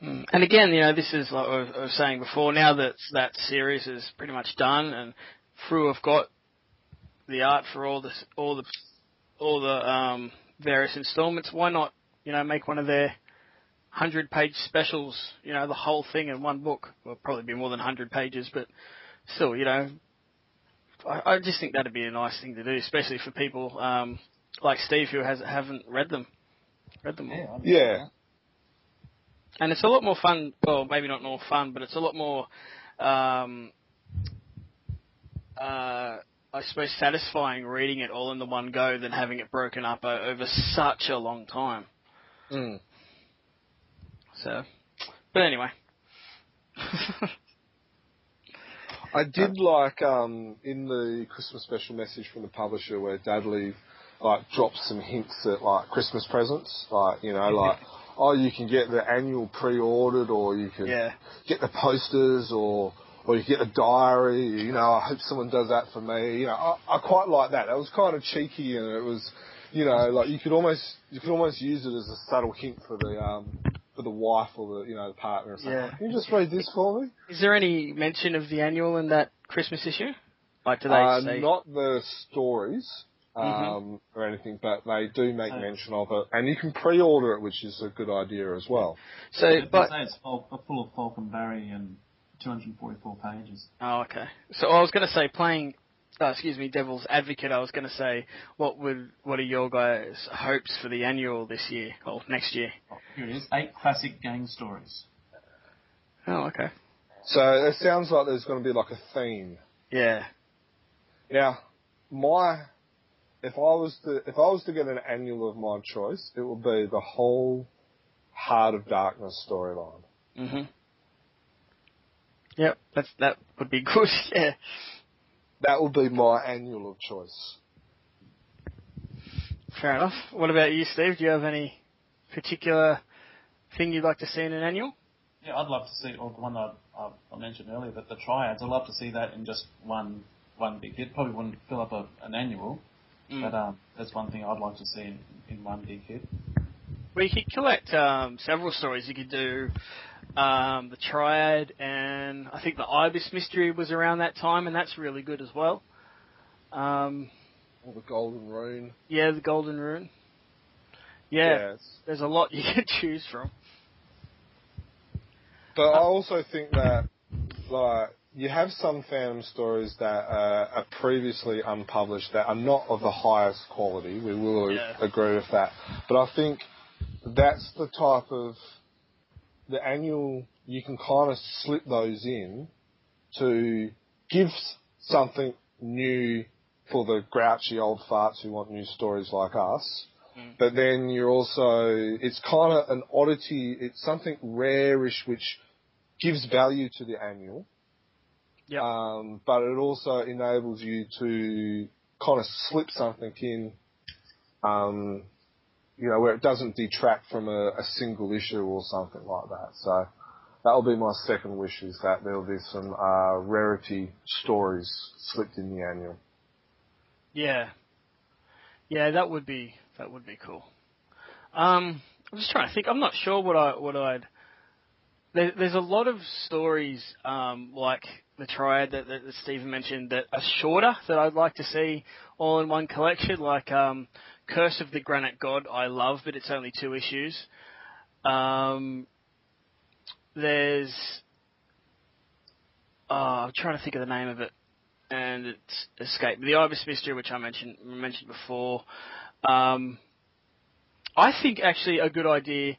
Mm. And again, you know, this is like I was- saying before. Now that that series is pretty much done, and Frew have got the art for all the all the all the um, various installments. Why not, you know, make one of their hundred page specials? You know, the whole thing in one book. Well, probably be more than hundred pages, but still, you know, I, I just think that'd be a nice thing to do, especially for people um, like Steve who has haven't read them. Read them all. yeah. Yeah. and it's a lot more fun. Well, maybe not more fun, but it's a lot more, um, uh, I suppose, satisfying reading it all in the one go than having it broken up over such a long time. Mm. So, but anyway. I did like um, in the Christmas special message from the publisher where Dudley like drops some hints at like Christmas presents, like you know, like oh you can get the annual pre-ordered, or you can yeah, get the posters, or or you get a diary. You know, I hope someone does that for me. You know, I, I quite like that. That was kind of cheeky, and it was, you know, like you could almost you could almost use it as a subtle hint for the um for the wife or the you know the partner. Or something. Yeah. Can you just read this for me? is there any mention of the annual in that Christmas issue? Like, do they Uh, say? not the stories um, Mhm. or anything, but they do make Oh. mention of it, and you can pre-order it, which is a good idea as well. so, I'd but say it's full, full of Falcon Barry and 244 pages. Oh, okay. So I was going to say, playing, uh, excuse me, Devil's Advocate. I was going to say, what would, what are your guys' hopes for the annual this year or next year? Oh, here it is. Eight classic gang stories. Oh, okay. So it sounds like there's going to be like a theme. Yeah. Now, my if I was to if I was to get an annual of my choice, it would be the whole Heart of Darkness storyline. Mhm. Yep. That's that would be good. Yeah. That would be my annual of choice. Fair enough. What about you, Steve? Do you have any particular thing you'd like to see in an annual? Yeah, I'd love to see, or the one that I, I mentioned earlier, but the triads. I'd love to see that in just one one big hit. Probably wouldn't fill up a, an annual, Mm. but um, that's one thing I'd like to see in, in one big hit. Well, you could collect um, several stories. You could do um, the Triad, and I think the Ibis Mystery was around that time, and that's really good as well. Um, Or the Golden Rune. yeah, the Golden Rune. Yeah, it's- there's a lot you can choose from. But I also think that, like, you have some Phantom stories that uh, are previously unpublished that are not of the highest quality. We will Yeah. agree with that. But I think that's the type of the annual you can kind of slip those in to give something new for the grouchy old farts who want new stories like us. Mm. But then you're also, it's kind of an oddity, it's something rarish which gives value to the annual. Yep. Um, but it also enables you to kind of slip something in, um, you know, where it doesn't detract from a, a single issue or something like that. So that'll be my second wish is that there'll be some uh, rarity stories slipped in the annual. Yeah, yeah, that would be that would be cool. Um, I'm just trying to think. I'm not sure what I what I'd. There, there's a lot of stories um, like the triad that, that, Stephen mentioned that are shorter that I'd like to see all in one collection. Like um, Curse of the Granite God, I love, but it's only two issues. Um, there's oh, I'm trying to think of the name of it, and it's escaped. The Ibis Mystery, which I mentioned mentioned before. Um, I think actually a good idea,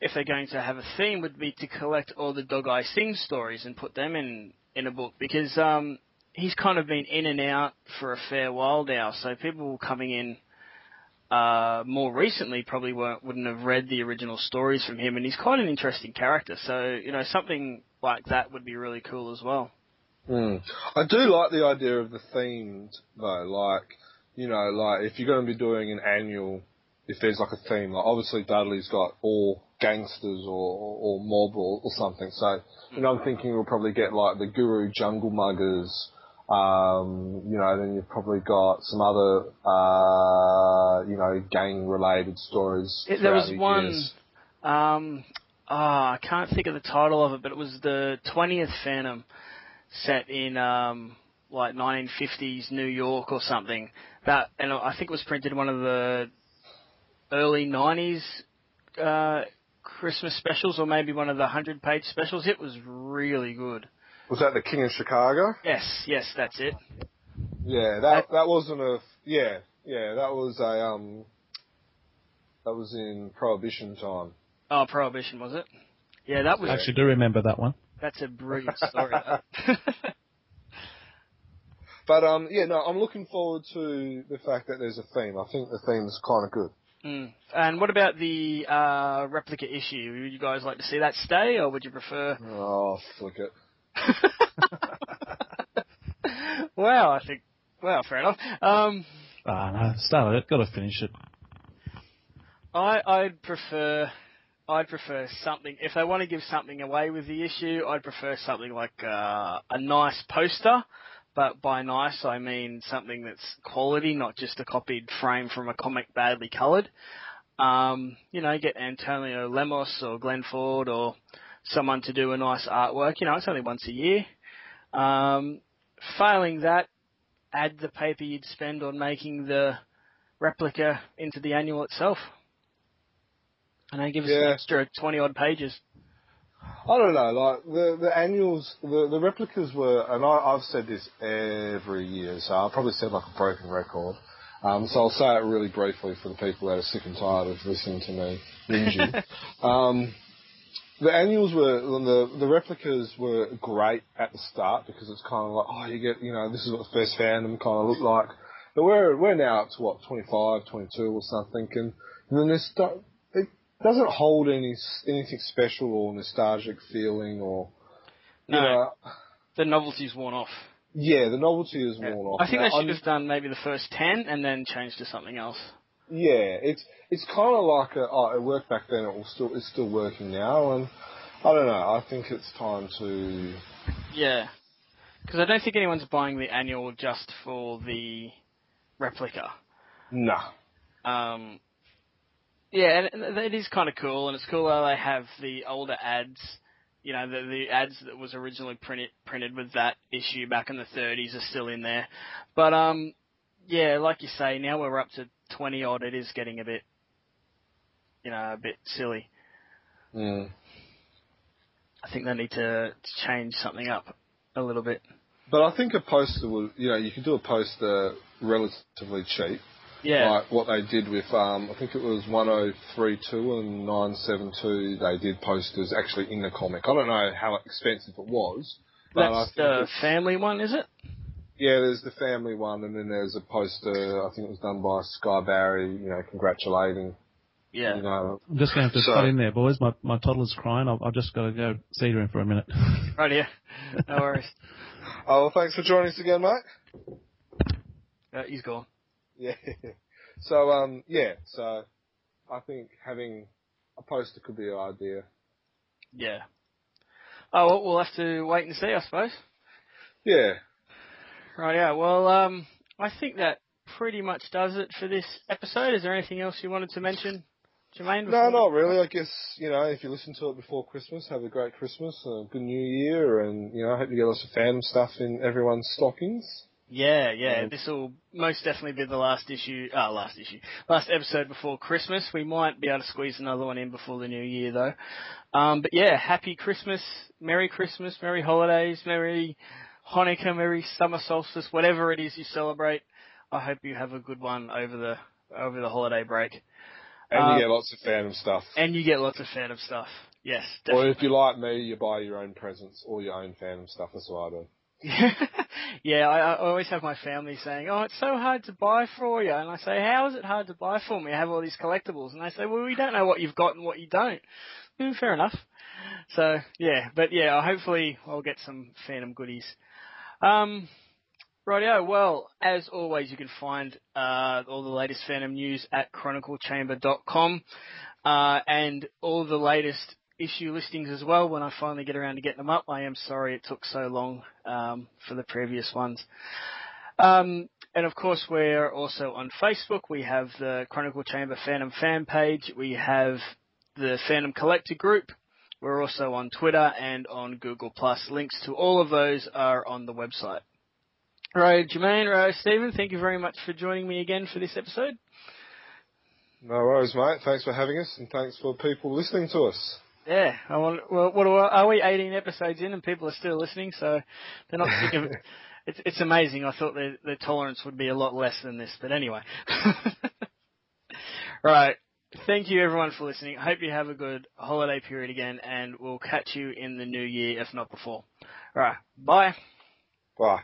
if they're going to have a theme, would be to collect all the Dog Eye Singh stories and put them in in a book because um, he's kind of been in and out for a fair while now. So people coming in uh, more recently probably weren't, wouldn't have read the original stories from him, and he's quite an interesting character. So you know something like that would be really cool as well. Mm. I do like the idea of the themed though, like you know, like if you're going to be doing an annual, if there's like a theme, like obviously Dudley's got all gangsters or or mob or, or something. So you know, I'm thinking we'll probably get like the Guru Jungle Muggers. Um, you know, then you've probably got some other, uh, you know, gang-related stories. It- there was the one. Um, ah, I can't think of the title of it, but it was the 20th Phantom set in um, like 1950s New York or something. That and I think it was printed in one of the early 90s uh, Christmas specials, or maybe one of the 100-page specials. It was really good. Was that the King of Chicago? Yes, yes, that's it. Yeah, that that wasn't a yeah yeah that was a um that was in Prohibition time. Oh, Prohibition was it? Yeah, that was. I actually do remember that one. That's a brilliant story. But um yeah no I'm looking forward to the fact that there's a theme. I think the theme's kind of good. Mm. And what about the uh, replica issue? Would you guys like to see that stay, or would you prefer? Oh flick it. wow, I think. Well, fair enough. Um, Ah, no, started it, got to finish it. I I'd prefer. I'd prefer something. If they want to give something away with the issue, I'd prefer something like uh, a nice poster. But by nice, I mean something that's quality, not just a copied frame from a comic badly coloured. Um, you know, get Antonio Lemos or Glenn Ford or someone to do a nice artwork. You know, it's only once a year. Um, failing that, add the paper you'd spend on making the replica into the annual itself. And then give us an extra 20 odd pages. I don't know, like the the annuals, the the replicas were, and I, I've said this every year, so I'll probably sound like a broken record. Um, so I'll say it really briefly for the people that are sick and tired of listening to me whinging. um, the annuals were the the replicas were great at the start because it's kind of like oh you get you know this is what the first Phantom kind of looked like. But we're we're now up to what 25, 22 or something, and, and then stu- it doesn't hold any anything special or nostalgic feeling or you No. know The novelty's worn off. yeah the novelty is Yeah. worn off. I think Now, they should I'm- have done maybe the first 10 and then changed to something else. Yeah, it's it's kind of like a, oh, it worked back then. It will still it's still working now, and I don't know. I think it's time to. Yeah. Because I don't think anyone's buying the annual just for the replica. Nah. Um, yeah, and and it is kind of cool, and it's cool how they have the older ads. You know, the, the ads that was originally printed printed with that issue back in the 30s are still in there. But um, yeah, like you say, now we're up to 20 odd. It is getting a bit you know, a bit silly. Mm. I think they need to, to change something up a little bit. But I think a poster would, you know, you could do a poster relatively cheap. Yeah. Like what they did with, um, I think it was 1032 and 972, they did posters actually in the comic. I don't know how expensive it was. That's the family one, is it? Yeah, there's the family one, and then there's a poster. I think it was done by Sy Barry. You know, congratulating. Yeah. You know, I'm just going to have to So- cut in there, boys. My my toddler's crying. I've, I've just got to go see her in for a minute. Right here. No worries. oh, well, thanks for joining us again, mate. Uh, he's gone. Yeah. So, um, yeah. So, I think having a poster could be an idea. Yeah. Oh, well, we'll have to wait and see, I suppose. Yeah. Right, yeah. Well, um, I think that pretty much does it for this episode. Is there anything else you wanted to mention, Jermaine? No, not really. I guess you know if you listen to it before Christmas, have a great Christmas, a good New Year, and you know I hope you get lots of fandom stuff in everyone's stockings. Yeah, yeah. Yeah. This will most definitely be the last issue, uh, last issue, last episode before Christmas. We might be able to squeeze another one in before the new year though. Um, but yeah, happy Christmas, Merry Christmas, Merry Holidays, Merry Hanukkah, Merry Summer Solstice, whatever it is you celebrate. I hope you have a good one over the, over the holiday break. And Uh, you get lots of fandom stuff. And you get lots of fandom stuff. Yes, Or if you like me, you buy your own presents or your own fandom stuff. That's what I do. yeah, I, I always have my family saying, "Oh, it's so hard to buy for you," and I say, "How is it hard to buy for me? I have all these collectibles," and they say, "Well, we don't know what you've got and what you don't." Mm, fair enough. So yeah, but yeah, hopefully I'll get some Phantom goodies. Um, rightio. Well, as always, you can find uh, all the latest Phantom news at chroniclechamber.com uh, and all the latest issue listings as well when I finally get around to getting them up. I am sorry it took so long um, for the previous ones. Um, and of course, we're also on Facebook. We have the Chronicle Chamber Phantom fan page. We have the Phantom Collector group. We're also on Twitter and on Google Plus. Links to all of those are on the website. Right, Jermaine, right, Stephen, thank you very much for joining me again for this episode. No worries, mate. Thanks for having us, and thanks for people listening to us. Yeah, I want. Well, what are, are we? 18 episodes in, and people are still listening, so they're not sick of it. It's it's amazing. I thought their their tolerance would be a lot less than this, but anyway. right. Thank you everyone for listening. I hope you have a good holiday period again, and we'll catch you in the new year, if not before. Right. Bye. Bye.